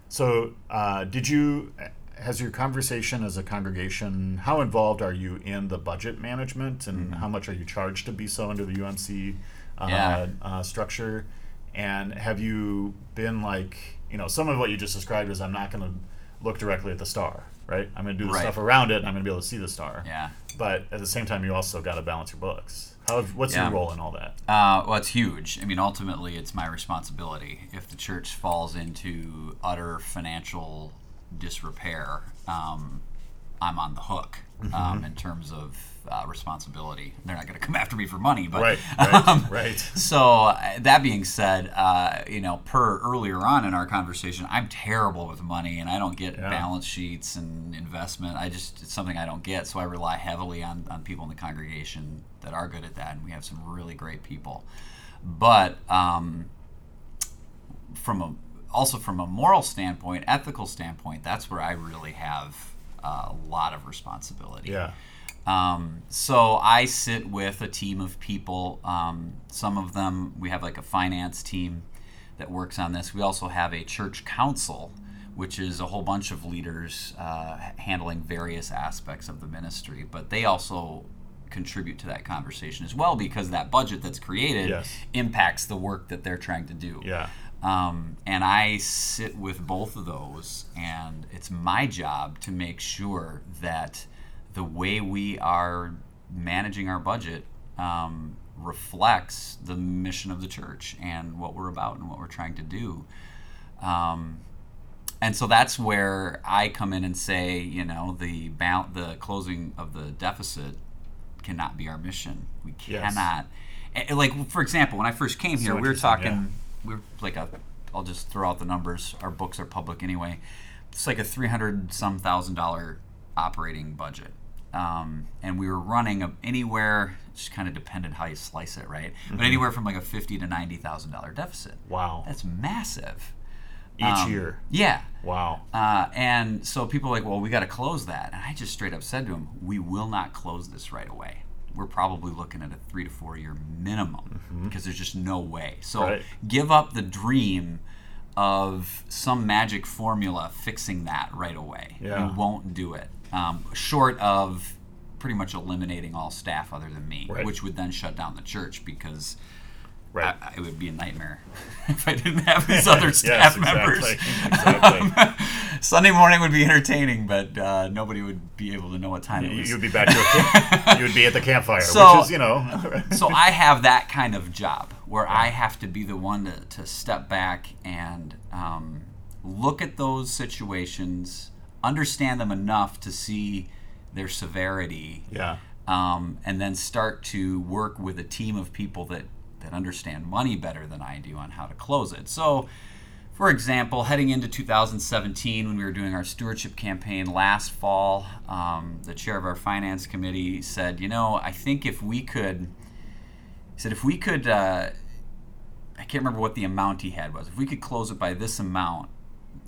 So, uh, did you? Has your conversation as a congregation? How involved are you in the budget management, and how much are you charged to be so under the UMC uh, Yeah. uh, structure? And have you been like, you know, some of what you just described is I'm not going to look directly at the star, right? I'm going to do the Right. stuff around it, and I'm going to be able to see the star. Yeah. But at the same time, you also got to balance your books. How? What's Yeah. your role in all that? Uh, well, it's huge. I mean, ultimately, it's my responsibility. If the church falls into utter financial disrepair, um, I'm on the hook Mm-hmm. um, in terms of uh, responsibility. They're not going to come after me for money, but Right. Right. um, right. So uh, that being said, uh, you know, per earlier on in our conversation, I'm terrible with money, and I don't get Yeah. balance sheets and investment. I just it's something I don't get, so I rely heavily on on people in the congregation that are good at that, and we have some really great people. But um, from a also from a moral standpoint, ethical standpoint, that's where I really have uh, a lot of responsibility. Yeah. Um, so I sit with a team of people. Um, some of them, we have like a finance team that works on this. We also have a church council, which is a whole bunch of leaders uh, handling various aspects of the ministry. But they also contribute to that conversation as well because that budget that's created Yes. impacts the work that they're trying to do. Yeah. Um, and I sit with both of those, and it's my job to make sure that the way we are managing our budget um, reflects the mission of the church and what we're about and what we're trying to do. Um, and so that's where I come in and say, you know, the bal- the closing of the deficit cannot be our mission. We cannot. eh, Like for example, when I first came here, we were talking. yeah. We were like a. I'll just throw out the numbers. Our books are public anyway. It's like a three hundred some thousand dollar operating budget, um, and we were running a, anywhere. Just kind of depended how you slice it, right? Mm-hmm. But anywhere from like a fifty to ninety thousand dollar deficit. Wow. That's massive. Each Um, year. Yeah. Wow. Uh, and so people are like, well, we got to close that. And I just straight up said to him, we will not close this right away. We're probably looking at a three to four year minimum because there's just no way. So Mm-hmm. Right. give up the dream of some magic formula fixing that right away. Yeah. We won't do it. Um, short of pretty much eliminating all staff other than me, Right. which would then shut down the church because Right. I, it would be a nightmare if I didn't have these other Yes, staff exactly, members. exactly. Sunday morning would be entertaining, but uh, nobody would be able to know what time it You- was. You'd be back to you would be at the campfire, So- which is, you know, so I have that kind of job where I have to be the one to, to step back and um, look at those situations, understand them enough to see their severity, yeah, um, and then start to work with a team of people that, that understand money better than I do on how to close it. So, for example, heading into 2017, when we were doing our stewardship campaign last fall, um, the chair of our finance committee said, You know, I think if we could, he said, if we could, uh, I can't remember what the amount he had was, if we could close it by this amount,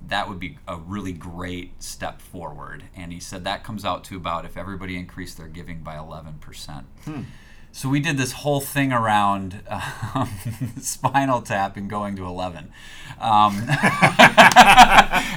that would be a really great step forward. And he said that comes out to about if everybody increased their giving by 11%. So we did this whole thing around um, spinal tap and going to 11 um,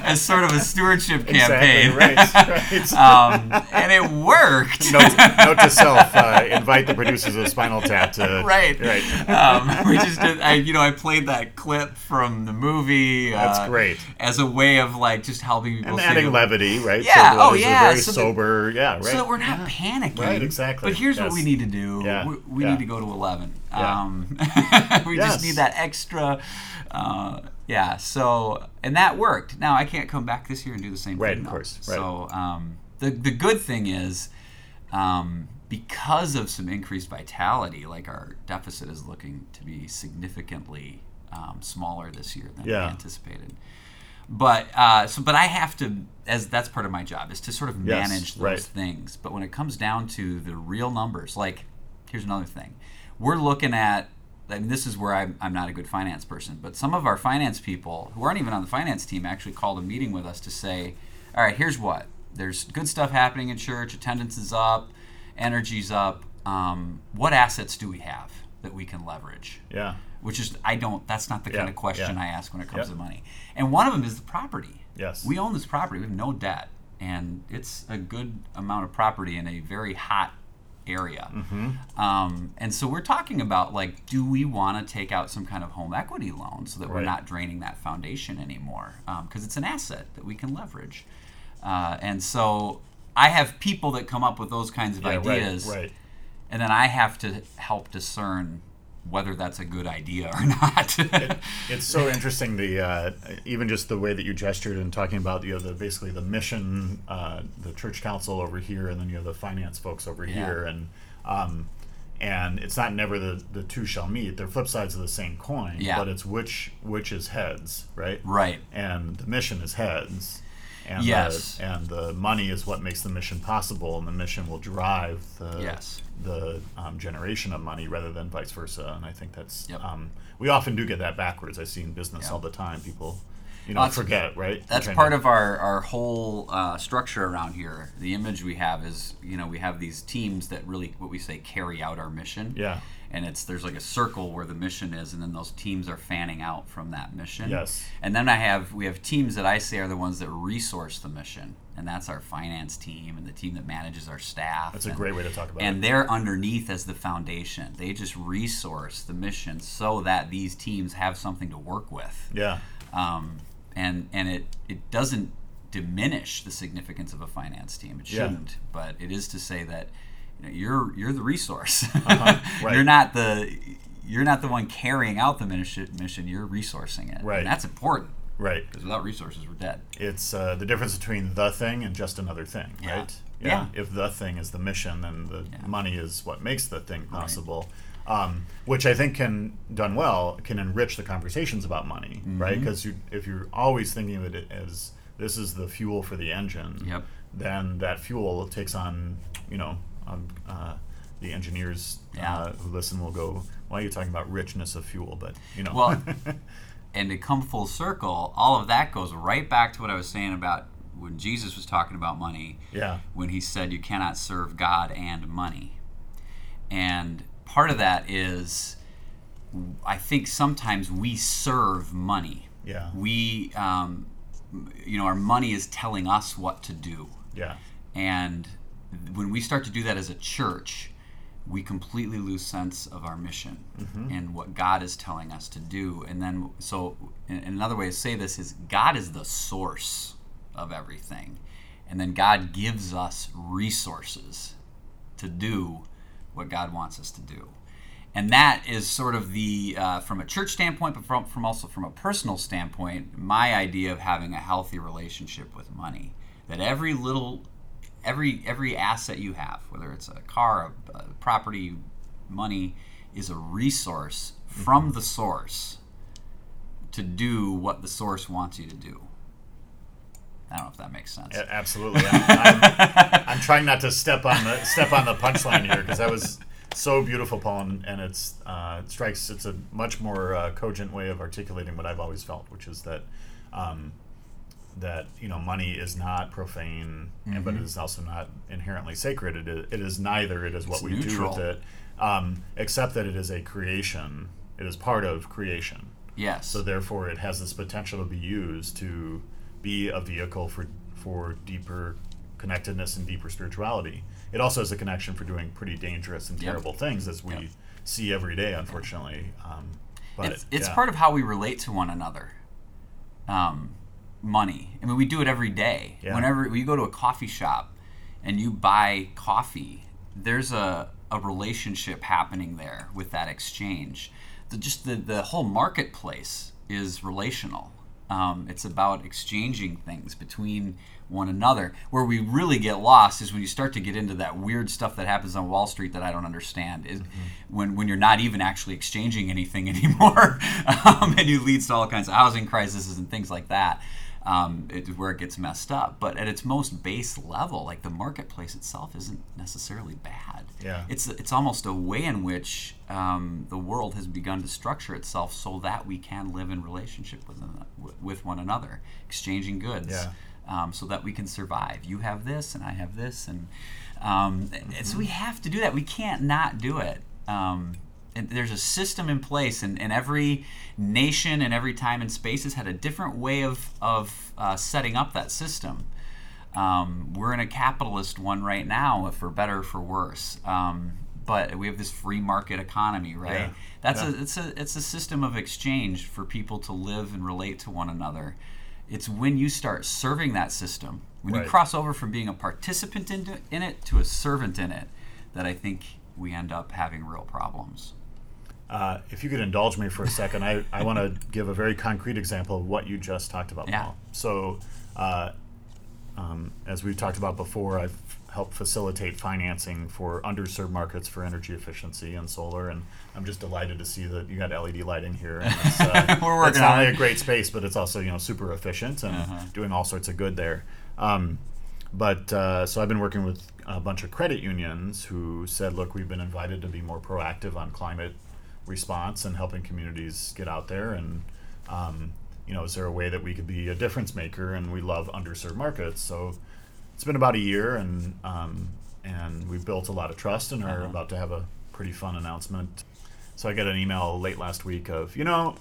as sort of a stewardship campaign. exactly right, right. um, and it worked. note, note to self: uh, invite the producers of Spinal Tap to right. right. Um, we just did. I, you know, I played that clip from the movie. That's uh, great. As a way of like just helping people. And adding the- levity, right? Yeah, So that oh, yeah, very so that- sober. yeah, right. So that we're not panicking. Right, exactly. But here's what we need to do. Yeah, We, we yeah. need to go to 11. Yeah. Um, we Yes. just need that extra. Uh, yeah. So and that worked. Now I can't come back this year and do the same thing. Right, thing. of though. course, right. So um, the the good thing is. Um, because of some increased vitality, like our deficit is looking to be significantly um, smaller this year than Yeah. we anticipated. But uh, so, but I have to, as that's part of my job, is to sort of Yes, manage those right. things. But when it comes down to the real numbers, like here's another thing, we're looking at. I mean, this is where I'm, I'm not a good finance person, but some of our finance people who aren't even on the finance team actually called a meeting with us to say, all right, here's what. There's good stuff happening in church. Attendance is up, energy's up. um, what assets do we have that we can leverage? Yeah. Which is, I don't, that's not the kind of question yeah. I ask when it comes Yep. to money. And one of them is the property. Yes. We own this property, we have no debt, and it's a good amount of property in a very hot area. Mm-hmm. Um, and so we're talking about like, do we want to take out some kind of home equity loan so that we're not draining that foundation anymore? Because it's an asset that we can leverage. Uh, and so I have people that come up with those kinds of Yeah, right, ideas, Right. and then I have to help discern whether that's a good idea or not. It's so interesting the uh, even just the way that you gestured and talking about you know the basically the mission, uh, the church council over here, and then you have the finance folks over Yeah. here, and um, and it's not never the the two shall meet. They're flip sides of the same coin, Yeah. but it's which which is heads, right? right. And the mission is heads. And Yes. the, and the money is what makes the mission possible, and the mission will drive the Yes. The um, generation of money rather than vice versa. And I think that's Yep. um, we often do get that backwards. I see in business Yeah. all the time. People, you know, Well, forget right. That's part to- of our, our whole uh, structure around here. The image we have is, you know, we have these teams that really, what we say, carry out our mission. Yeah. And it's there's like a circle where the mission is, and then those teams are fanning out from that mission. Yes. And then I have we have teams that I say are the ones that resource the mission, and that's our finance team and the team that manages our staff. That's a and- great way to talk about and it. And they're underneath as the foundation. They just resource the mission so that these teams have something to work with Yeah. um, and and it it doesn't diminish the significance of a finance team. It shouldn't, but it is to say that you know, you're you're the resource. Uh-huh, right. You're not the you're not the one carrying out the mission. mission you're resourcing it, Right. And that's important Right. because without resources, we're dead. It's uh, the difference between the thing and just another thing, Yeah. right? Yeah. If the thing is the mission, then the Yeah. money is what makes the thing possible. Um, which I think can done well can enrich the conversations about money, Mm-hmm. right? Because you, if you're always thinking of it as this is the fuel for the engine, Yep. then that fuel takes on, you know, um, uh, the engineers Yeah. uh, who listen will go, "Why are you talking about richness of fuel?" But you know, Well, and to come full circle, all of that goes right back to what I was saying about when Jesus was talking about money. yeah, when he said you cannot serve God and money. And part of that is, I think sometimes we serve money. yeah, We, um, you know, our money is telling us what to do. yeah, And when we start to do that as a church, we completely lose sense of our mission and what God is telling us to do. And then, so another way to say this is God is the source of everything. And then God gives us resources to do what God wants us to do. And that is sort of the, uh, from a church standpoint, but from, from also from a personal standpoint, my idea of having a healthy relationship with money. That every little every every asset you have, whether it's a car, a, a property, money, is a resource from the source to do what the source wants you to do. I don't know if that makes sense. A- Absolutely. I'm, I'm, I'm trying not to step on the step on the punchline here because that was so beautiful, Paul, and, and it's uh, it strikes. It's a much more uh, cogent way of articulating what I've always felt, which is that um, that you know money is not profane, and but it is also not inherently sacred. It is, it is neither. It is what It's we do with it, um, except that it is a creation. It is part of creation. yes. So therefore, it has this potential to be used to be a vehicle for for deeper connectedness and deeper spirituality. It also has a connection for doing pretty dangerous and Yep. terrible things, as we Yep. see every day, unfortunately. Um, but it's it's yeah. part of how we relate to one another. Um, money. I mean, we do it every day. Yeah. Whenever you go to a coffee shop and you buy coffee, there's a, a relationship happening there with that exchange. The, just the, the whole marketplace is relational. Um, it's about exchanging things between one another. Where we really get lost is when you start to get into that weird stuff that happens on Wall Street that I don't understand. Is when when you're not even actually exchanging anything anymore, um, and you leads to all kinds of housing crises and things like that. Um, it's where it gets messed up. But at its most base level, like the marketplace itself isn't necessarily bad. Yeah. It's it's almost a way in which um, the world has begun to structure itself so that we can live in relationship with one- with one another, exchanging goods. Yeah. Um, so that we can survive. You have this, and I have this, and um, and so we have to do that. We can't not do it. Um, there's a system in place, and, and every nation and every time and space has had a different way of of uh, setting up that system. Um, we're in a capitalist one right now, for better or for worse. Um, but we have this free market economy, right? Yeah. That's Yeah. a it's a it's a system of exchange for people to live and relate to one another. It's when you start serving that system, when Right. you cross over from being a participant in, in it to a servant in it, that I think we end up having real problems. Uh, if you could indulge me for a second, I, I want to give a very concrete example of what you just talked about, Yeah. Paul. So, uh, um, as we've talked about before, I've helped facilitate financing for underserved markets for energy efficiency and solar, and I'm just delighted to see that you got LED lighting here. And it's, uh, We're working it's not on only a great space, but it's also you know super efficient and Uh-huh. doing all sorts of good there. Um, but uh, so I've been working with a bunch of credit unions who said, look, we've been invited to be more proactive on climate response and helping communities get out there. And, um, you know, is there a way that we could be a difference maker? And we love underserved markets. So it's been about a year and, um, and we've built a lot of trust and are Uh-huh. about to have a pretty fun announcement. So I got an email late last week of, you know,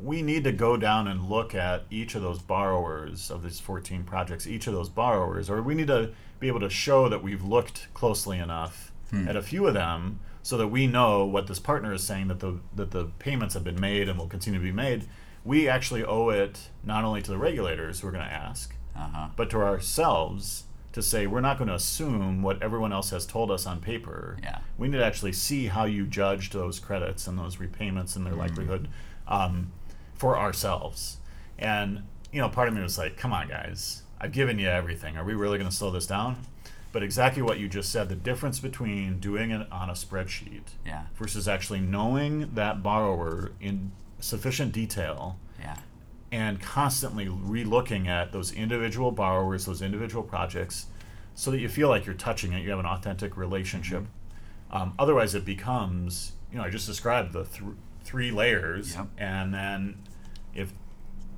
we need to go down and look at each of those borrowers of these 14 projects, each of those borrowers, or we need to be able to show that we've looked closely enough at a few of them so that we know what this partner is saying that the that the payments have been made and will continue to be made. We actually owe it not only to the regulators who are going to ask, Uh-huh. but to ourselves to say we're not going to assume what everyone else has told us on paper. Yeah. We need to actually see how you judged those credits and those repayments and their likelihood um, for ourselves. And you know, part of me was like, "Come on, guys! I've given you everything. Are we really going to slow this down?" But exactly what you just said—the difference between doing it on a spreadsheet Yeah. versus actually knowing that borrower in sufficient detail Yeah. and constantly re-looking at those individual borrowers, those individual projects, so that you feel like you're touching it. You have an authentic relationship. Mm-hmm. Um, otherwise, it becomes you know I just described the th- three layers, Yep. and then if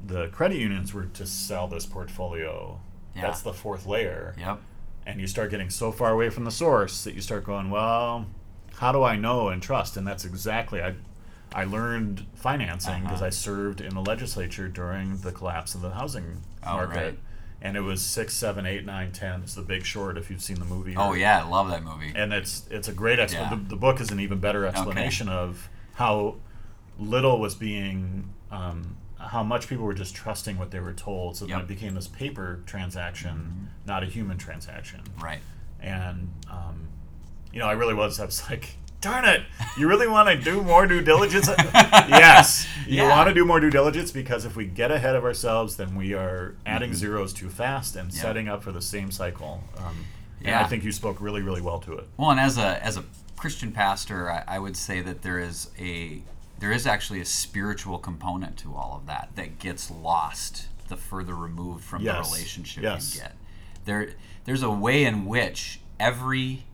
the credit unions were to sell this portfolio, Yeah. that's the fourth layer, Yep. And you start getting so far away from the source that you start going, well, how do I know and trust? And that's exactly I. I learned financing because Uh-huh. I served in the legislature during the collapse of the housing Oh, market, right. and it was six, seven, eight, nine, ten. It's the Big Short if you've seen the movie. Oh yeah, I love that movie. and it's it's a great explanation. Yeah. The, the book is an even better explanation of how little was being, um, how much people were just trusting what they were told, so Yep. then it became this paper transaction, not a human transaction. Right. And um, you know, I really was. I was like, darn it! You really want to do more due diligence? yes, you Yeah. want to do more due diligence because if we get ahead of ourselves, then we are adding zeros too fast and Yeah. setting up for the same cycle. Um, and Yeah. I think you spoke really, really well to it. Well, and as a as a Christian pastor, I, I would say that there is a there is actually a spiritual component to all of that that gets lost the further removed from Yes. the relationship Yes. you get. There there's a way in which every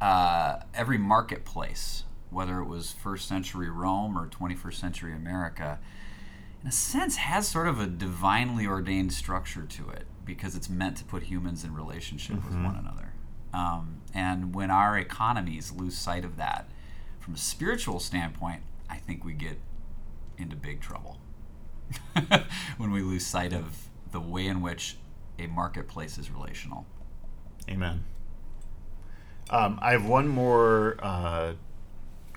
uh, every marketplace, whether it was first century Rome or 21st century America, in a sense has sort of a divinely ordained structure to it because it's meant to put humans in relationship with one another. Um, and when our economies lose sight of that, from a spiritual standpoint, I think we get into big trouble when we lose sight of the way in which a marketplace is relational. Amen. Um, I have one more uh,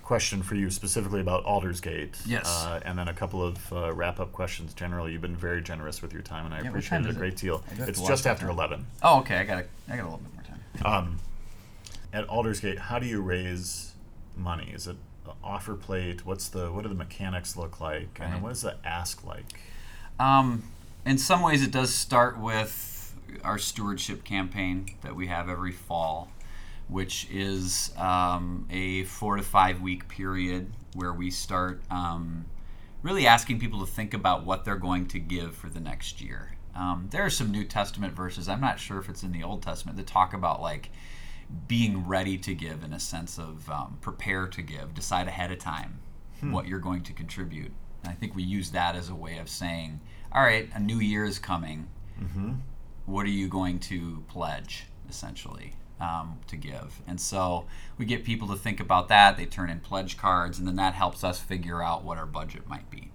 question for you specifically about Aldersgate. Yes. Uh, and then a couple of uh, wrap up questions. Generally, you've been very generous with your time, and I what appreciate it a is it? great deal. It's just after that. 11. Oh, okay. I got a, I got a little bit more time. Um, at Aldersgate, how do you raise money? Is it offer plate? What's the what do the mechanics look like? And then Right. what is the ask like? Um, in some ways, it does start with our stewardship campaign that we have every fall, which is um, a four to five week period where we start um, really asking people to think about what they're going to give for the next year. Um, there are some New Testament verses. I'm not sure if it's in the Old Testament that talk about like being ready to give in a sense of um, prepare to give, decide ahead of time what you're going to contribute. And I think we use that as a way of saying, all right, a new year is coming. What are you going to pledge, essentially, um, to give? And so we get people to think about that. They turn in pledge cards, and then that helps us figure out what our budget might be.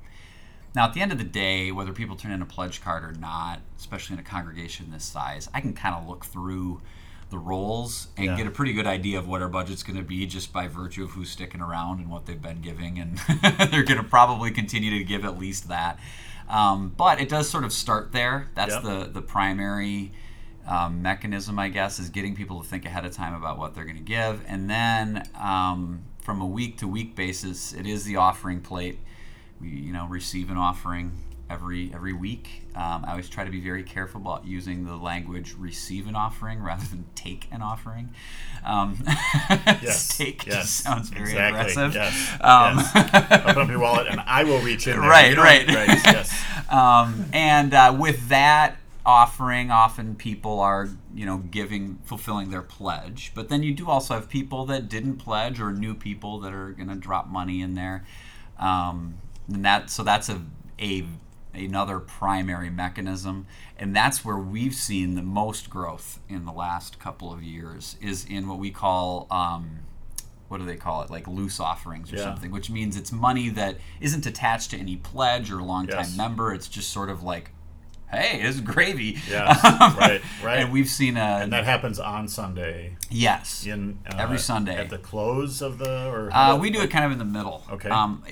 Now, at the end of the day, whether people turn in a pledge card or not, especially in a congregation this size, I can kind of look through the rolls and Yeah. get a pretty good idea of what our budget's going to be just by virtue of who's sticking around and what they've been giving. And they're going to probably continue to give at least that. Um, but it does sort of start there. That's Yep. the, the primary um, mechanism, I guess, is getting people to think ahead of time about what they're going to give. And then um, from a week to week basis, it is the offering plate. We, you know, receive an offering every every week. Um, I always try to be very careful about using the language "receive an offering" rather than "take an offering." Um, Yes, take yes, just sounds very exactly, aggressive. yes, Um, yes. Open up your wallet and I will reach in there. Right, right. right. Yes. um, and uh, with that offering, often people are, you know, giving, fulfilling their pledge. But then you do also have people that didn't pledge or new people that are going to drop money in there. Um, and that, so that's a, a another primary mechanism, and that's where we've seen the most growth in the last couple of years is in what we call. Um, what do they call it like loose offerings or Yeah. something which means it's money that isn't attached to any pledge or longtime Yes. member it's just sort of like hey it's gravy Yes, right, right. and we've seen a And that happens on Sunday yes in uh, Every Sunday. at the close of the or uh, we do it kind of in the middle Okay. um,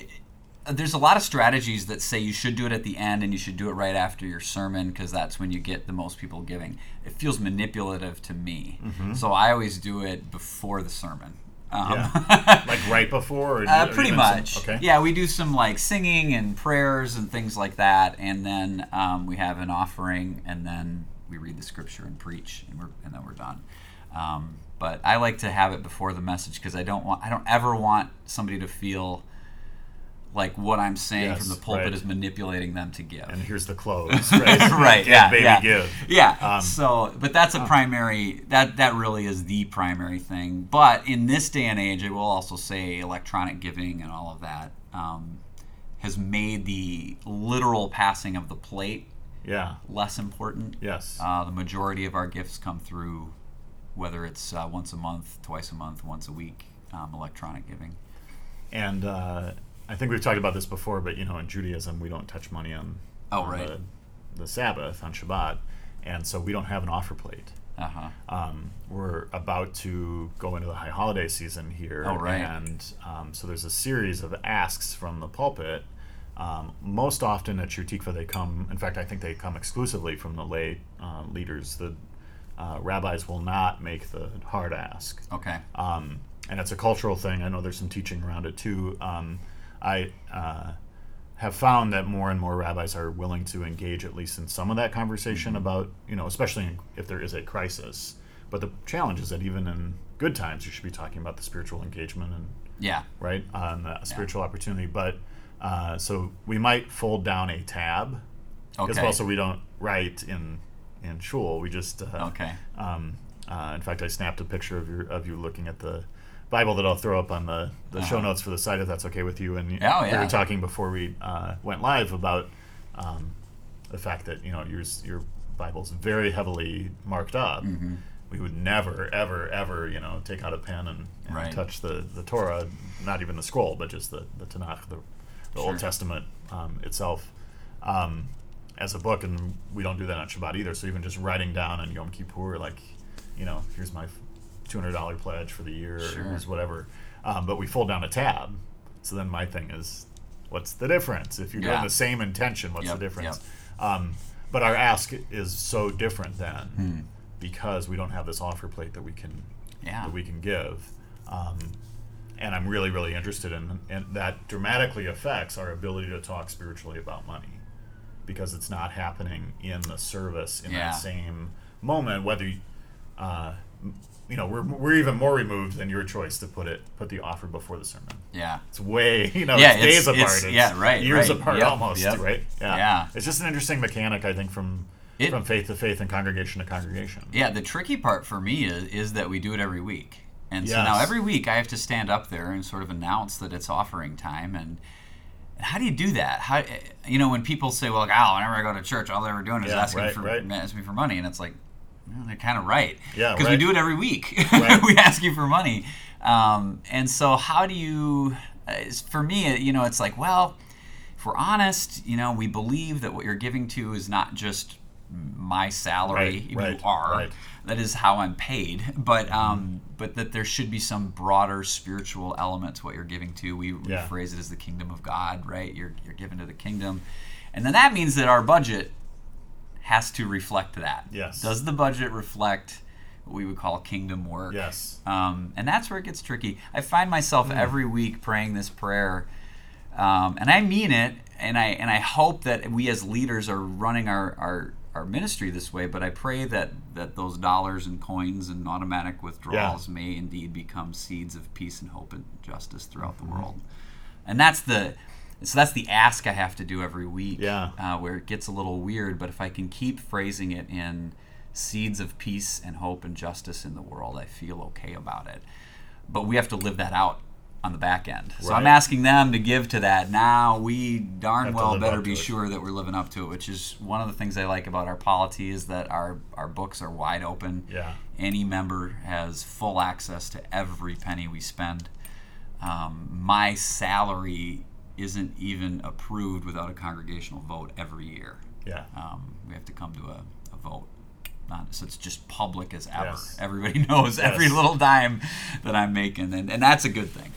there's a lot of strategies that say you should do it at the end and you should do it right after your sermon because that's when you get the most people giving it feels manipulative to me Mm-hmm. so i always do it before the sermon um, Yeah. like right before. Or Uh, pretty even some- much. okay. Yeah, we do some like singing and prayers and things like that, and then um, we have an offering, and then we read the scripture and preach, and we're and then we're done. Um, but I like to have it before the message because I don't want I don't ever want somebody to feel like what I'm saying Yes, from the pulpit right. is manipulating them to give. And here's the close. Right. right. Give, Yeah. Baby, yeah. give. Yeah. Um, so, but that's a primary. That that really is the primary thing. But in this day and age, I will also say electronic giving and all of that um, has made the literal passing of the plate Yeah. less important. Yes. Uh, the majority of our gifts come through, whether it's uh, once a month, twice a month, once a week, um, electronic giving. And uh, I think we've talked about this before, but you know, in Judaism, we don't touch money on, Oh, on right. the, the Sabbath on Shabbat, and so we don't have an offer plate. Uh huh. Um, we're about to go into the high holiday season here, Oh, right. and um, so there's a series of asks from the pulpit. Um, most often at Shir Tikvah, they come. In fact, I think they come exclusively from the lay uh, leaders. The uh, rabbis will not make the hard ask Okay. um, and it's a cultural thing. I know there's some teaching around it too. I uh, have found that more and more rabbis are willing to engage at least in some of that conversation about, you know, especially if there is a crisis. But the challenge is that even in good times, you should be talking about the spiritual engagement and Yeah. right on the spiritual opportunity. But uh, so we might fold down a tab as Okay. well, so we don't write in in shul. We just uh, Okay. um, uh, in fact, I snapped a picture of your of you looking at the Bible that I'll throw up on the, the show Uh-huh. notes for the site if that's okay with you. And Oh, we were talking before we uh, went live about um, the fact that you know your your Bible's very heavily marked up. Mm-hmm. We would never, ever, ever, you know, take out a pen and, and Right. touch the, the Torah, not even the scroll, but just the, the Tanakh, the, the Sure. Old Testament um, itself. Um, as a book, and we don't do that on Shabbat either. So even just writing down on Yom Kippur, like, you know, here's my two hundred dollar pledge for the year, Sure. or whatever. Um, but we fold down a tab. So then my thing is, what's the difference? If you're Yeah. doing the same intention, what's Yep, the difference? Um, but our ask is so different then Hmm. because we don't have this offer plate that we can Yeah. that we can give. Um, and I'm really, really interested in, and that dramatically affects our ability to talk spiritually about money because it's not happening in the service in Yeah. that same moment. Whether you, uh, you know we're, we're even more removed than your choice to put it put the offer before the sermon. Yeah. It's way you know Yeah, it's days it's- apart. it's- It's yeah, right, Years right. apart Yep, almost. yep. Right. Yeah. Yeah. It's just an interesting mechanic I think from It- from faith to faith and congregation to congregation. Yeah, the tricky part for me is, is that we do it every week. And so now every week I have to stand up there and sort of announce that it's offering time. And, and how do you do that? How you know when people say, "Well, like, oh, whenever I go to church, all they're ever doing is Yeah, asking right, for right. asking me for money," and it's like, well, they're kind of right. Yeah, because we do it every week. Right. we ask you for money, um, and so how do you? Uh, for me, you know, it's like, well, if we're honest, you know, we believe that what you're giving to is not just my salary. Right, you right, are. right. That is how I'm paid. But um, but that there should be some broader spiritual element to what you're giving to. We, we Yeah. phrase it as the kingdom of God, right? You're you're given to the kingdom, and then that means that our budget has to reflect that. Yes. Does the budget reflect what we would call kingdom work? Yes. Um, and that's where it gets tricky. I find myself Hmm. every week praying this prayer, um, and I mean it, and I and I hope that we as leaders are running our, our our ministry this way. But I pray that that those dollars and coins and automatic withdrawals may indeed become seeds of peace and hope and justice throughout Mm-hmm. the world. And that's the so that's the ask I have to do every week. Yeah. Uh, where it gets a little weird, but if I can keep phrasing it in seeds of peace and hope and justice in the world, I feel okay about it. But we have to live that out on the back end. So I'm asking them to give to that. Now we darn well better be sure that we're living up to it, which is one of the things I like about our polity is that our, our books are wide open. Yeah. Any member has full access to every penny we spend. Um, my salary isn't even approved without a congregational vote every year. Yeah. Um, we have to come to a, a vote. Not, so it's just public as ever. Yes. Everybody knows every little dime that I'm making, and, and that's a good thing.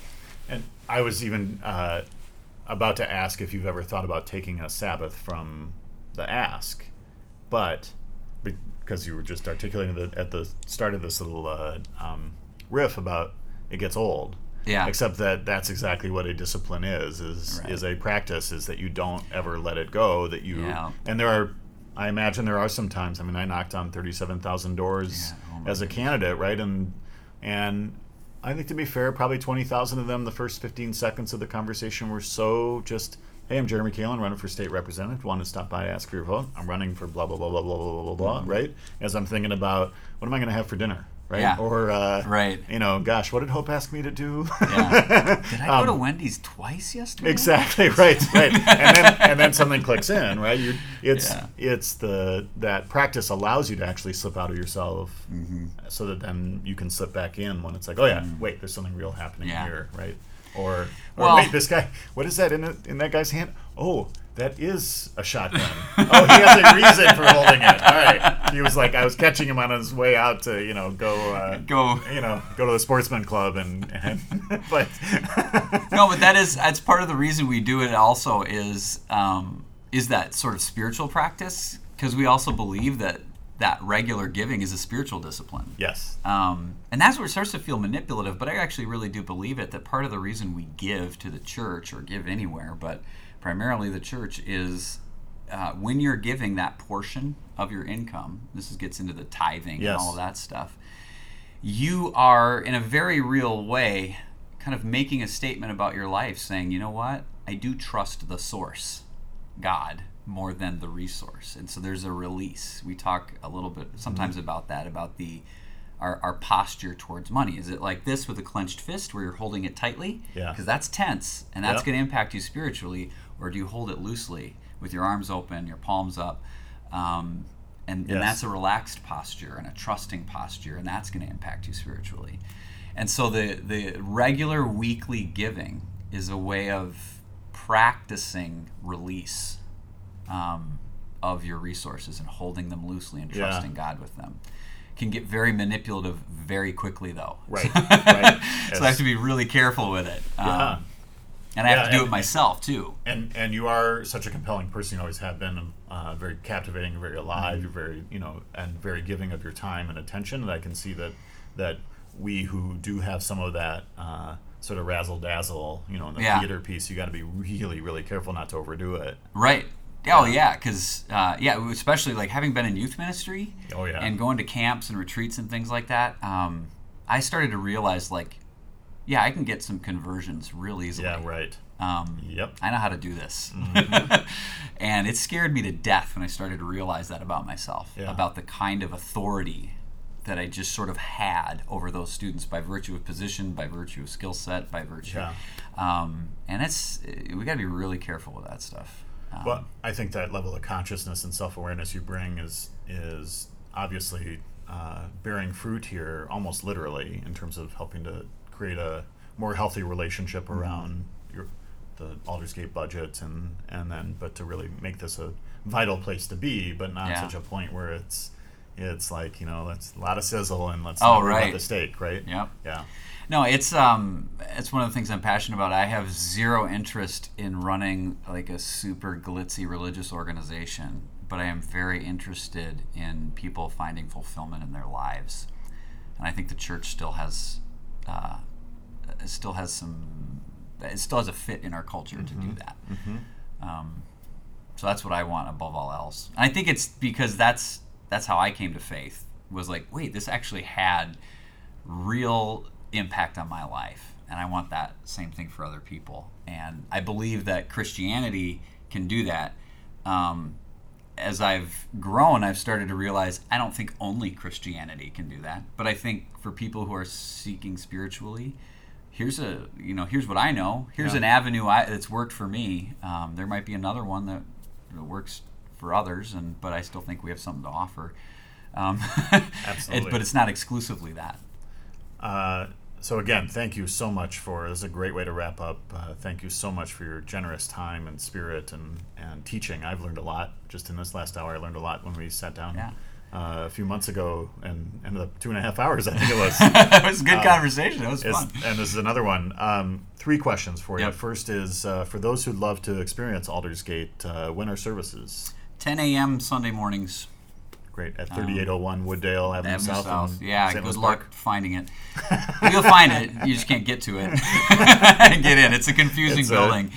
And I was even uh, about to ask if you've ever thought about taking a Sabbath from the ask, but because you were just articulating the, at the start of this little uh, um, riff about it gets old. Yeah. Except that that's exactly what a discipline is is Right. is a practice is that you don't ever let it go that you Yeah. and there are I imagine there are some times I mean I knocked on 37,000 doors Yeah. Oh as a candidate right and and I think to be fair probably 20,000 of them the first 15 seconds of the conversation were so just hey I'm Jeremy Kalin running for state representative want to stop by ask for your vote I'm running for blah blah blah blah blah blah blah blah mm-hmm. right as I'm thinking about what am I going to have for dinner right Yeah. or uh, Right. you know gosh what did Hope ask me to do Yeah. Did I go to Um, Wendy's twice yesterday? Exactly right, right, and then and then something clicks in, right? You, it's Yeah. it's the that practice allows you to actually slip out of yourself, Mm-hmm. so that then you can slip back in when it's like, oh yeah, wait, there's something real happening Yeah. here, right? Or, or Well- wait, this guy, what is that in in that guy's hand? Oh, that is a shotgun. oh, he has a reason for holding it. All right, he was like, I was catching him on his way out to you know go uh, Go. you know go to the sportsman club and, and but no, but that is that's part of the reason we do it. Also, is um, is that sort of spiritual practice because we also believe that that regular giving is a spiritual discipline. yes, Um, and that's where it starts to feel manipulative. But I actually really do believe it that part of the reason we give to the church or give anywhere, but primarily the church, is uh, when you're giving that portion of your income. This is, gets into the tithing Yes. and all of that stuff. You are, in a very real way, kind of making a statement about your life, saying, you know what? I do trust the source, God, more than the resource. And so there's a release. We talk a little bit sometimes about that, about the our, our posture towards money. Is it like this with a clenched fist where you're holding it tightly? Yeah. Because that's tense and that's Yep. going to impact you spiritually. Or do you hold it loosely with your arms open, your palms up? Um, and, Yes. and that's a relaxed posture and a trusting posture, and that's going to impact you spiritually. And so the, the regular weekly giving is a way of practicing release um, of your resources and holding them loosely and Yeah. trusting God with them. Can get very manipulative very quickly, though. Right, right. so I have to be really careful with it. Um, Yeah. And I have to do it myself, too. and and you are such a compelling person. You always have been. Uh, very captivating, very alive. Mm-hmm. You're very, you know, and very giving of your time and attention. And I can see that that we who do have some of that uh, sort of razzle dazzle, you know, in the Yeah. theater piece, you got to be really, really careful not to overdo it. Right. Oh yeah, because uh, yeah, especially like having been in youth ministry Oh, yeah. and going to camps and retreats and things like that. Um, I started to realize like, yeah, I can get some conversions real easily. Yeah, right. Um, Yep. I know how to do this. Mm-hmm. and it scared me to death when I started to realize that about myself, Yeah. about the kind of authority that I just sort of had over those students by virtue of position, by virtue of skill set, by virtue. Yeah. Um, and it's we got to be really careful with that stuff. Um, Well, I think that level of consciousness and self awareness you bring is is obviously uh, bearing fruit here, almost literally, in terms of helping to create a more healthy relationship Mm-hmm. around your the Aldersgate budget, and and then but to really make this a vital place to be, but not Yeah. such a point where it's it's like you know that's a lot of sizzle and let's Oh, right. the steak, right? Yep. Yeah. No, it's um, it's one of the things I'm passionate about. I have zero interest in running like a super glitzy religious organization, but I am very interested in people finding fulfillment in their lives, and I think the church still has, uh, still has some, it still has a fit in our culture to do that. Um, so that's what I want above all else. And I think it's because that's that's how I came to faith. Was like, wait, this actually had real impact on my life, and I want that same thing for other people. And I believe that Christianity can do that. Um, as I've grown, I've started to realize I don't think only Christianity can do that, but I think for people who are seeking spiritually, here's a you know here's what I know. Here's Yeah. an avenue I, that's worked for me. Um, there might be another one that, that works for others, and but I still think we have something to offer. Um, it- Absolutely. but it's not exclusively that. Uh, so again, thank you so much for this is a great way to wrap up. Uh, thank you so much for your generous time and spirit and, and teaching. I've learned a lot just in this last hour. I learned a lot when we sat down Yeah. Uh, a few months ago and ended up two and a half hours. I think it was. it was a good conversation. It was fun. and this is another one. Um, three questions for you. Yep. First is uh, for those who'd love to experience Aldersgate, uh, when are services? 10 a.m. Sunday mornings. Great at 3801 Wooddale Avenue, Avenue South. South. Yeah, St. good luck finding it. You'll find it. You just can't get to it. And get in. It's a confusing It's a- building.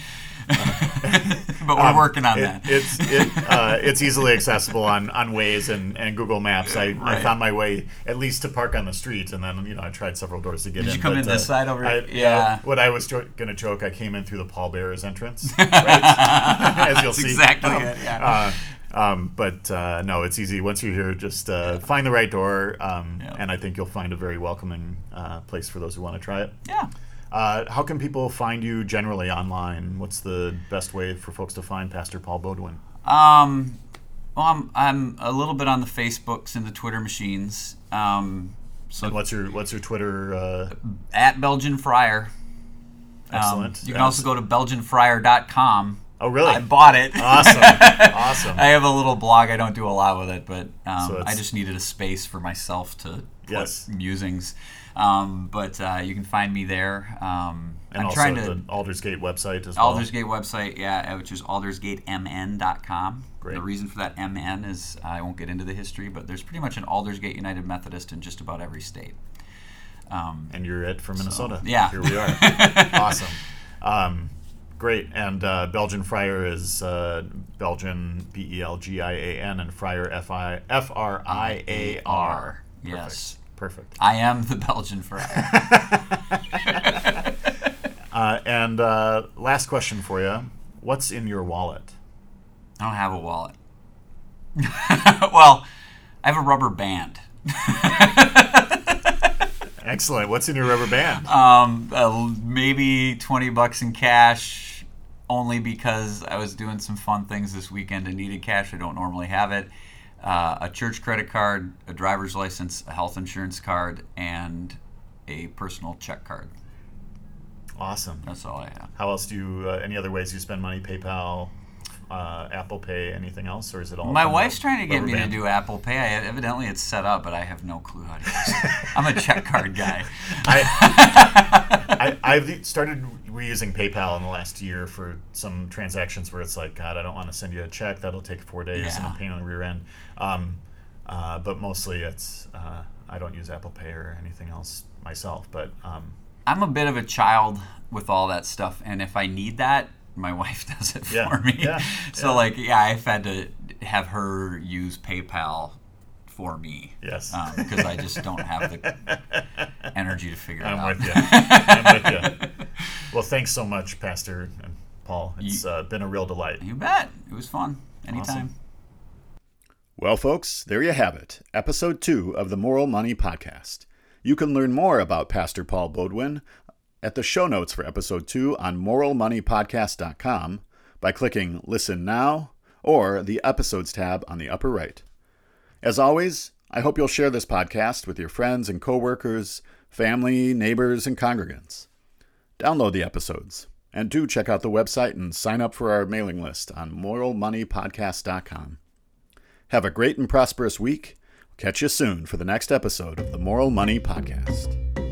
but we're Um, working on it- that. It's it, uh, it's easily accessible on, on Waze and, and Google Maps. I, I found my way at least to park on the street, and then you know I tried several doors to get Did in. you come but, in this uh, side over I, here? Yeah. What I was jo- going to joke, I came in through the pallbearers entrance, right? as you'll That's see. exactly Um, it, yeah. uh, um, but uh, no, it's easy. Once you're here, just uh, find the right door, um, Yeah. and I think you'll find a very welcoming uh, place for those who want to try it. yeah. Uh, how can people find you generally online? What's the best way for folks to find Pastor Paul Beaudoin? Um, well, I'm, I'm a little bit on the Facebooks and the Twitter machines. Um, so What's your What's your Twitter? Uh, at Belgian Friar. Um, excellent. you can also go to belgianfriar.com. Oh, really? I bought it. awesome. Awesome. I have a little blog. I don't do a lot with it, but um, So I just needed a space for myself to put Yes. musings. Um, but uh, you can find me there. Um, and I'm also trying to the Aldersgate website as well. Aldersgate website, yeah, which is aldersgatemn.com. Great. The reason for that MN is I won't get into the history, but there's pretty much an Aldersgate United Methodist in just about every state. Um, and you're it from Minnesota. yeah. Here we are. awesome. Um, great. And uh, Belgian Friar is uh, Belgian B E L G I A N and Friar F I F R I A R. Yes. Perfect. I am the Belgian friar. Uh, and uh, last question for you: What's in your wallet? I don't have a wallet. well, I have a rubber band. Excellent. What's in your rubber band? Um, uh, maybe 20 bucks in cash, only because I was doing some fun things this weekend and needed cash. I don't normally have it. Uh, a church credit card, a driver's license, a health insurance card, and a personal check card. awesome. That's all I have. How else do you? Uh, any other ways you spend money? PayPal, uh, Apple Pay, anything else, or is it all? My wife's trying to get me band? to do Apple Pay. I, evidently, it's set up, but I have no clue how to use it. I'm a check card guy. I, I've started reusing PayPal in the last year for some transactions where it's like, God, I don't want to send you a check. That'll take four days and a pain on the rear end. Um, uh, but mostly it's uh, I don't use Apple Pay or anything else myself. But um, I'm a bit of a child with all that stuff, and if I need that, my wife does it Yeah, for me. yeah, so yeah. like, yeah, I've had to have her use PayPal for me. Yes. Um, because I just don't have the energy to figure I'm it out. with you. I'm with you. Well, thanks so much, Pastor and Paul. It's uh, been a real delight. You bet. It was fun. Anytime. Awesome. Well, folks, there you have it. Episode two of the Moral Money Podcast. You can learn more about Pastor Paul Beaudoin at the show notes for episode two on moralmoneypodcast.com by clicking Listen Now or the Episodes tab on the upper right. As always, I hope you'll share this podcast with your friends and coworkers, family, neighbors, and congregants. Download the episodes, and do check out the website and sign up for our mailing list on moralmoneypodcast.com. Have a great and prosperous week. Catch you soon for the next episode of the Moral Money Podcast.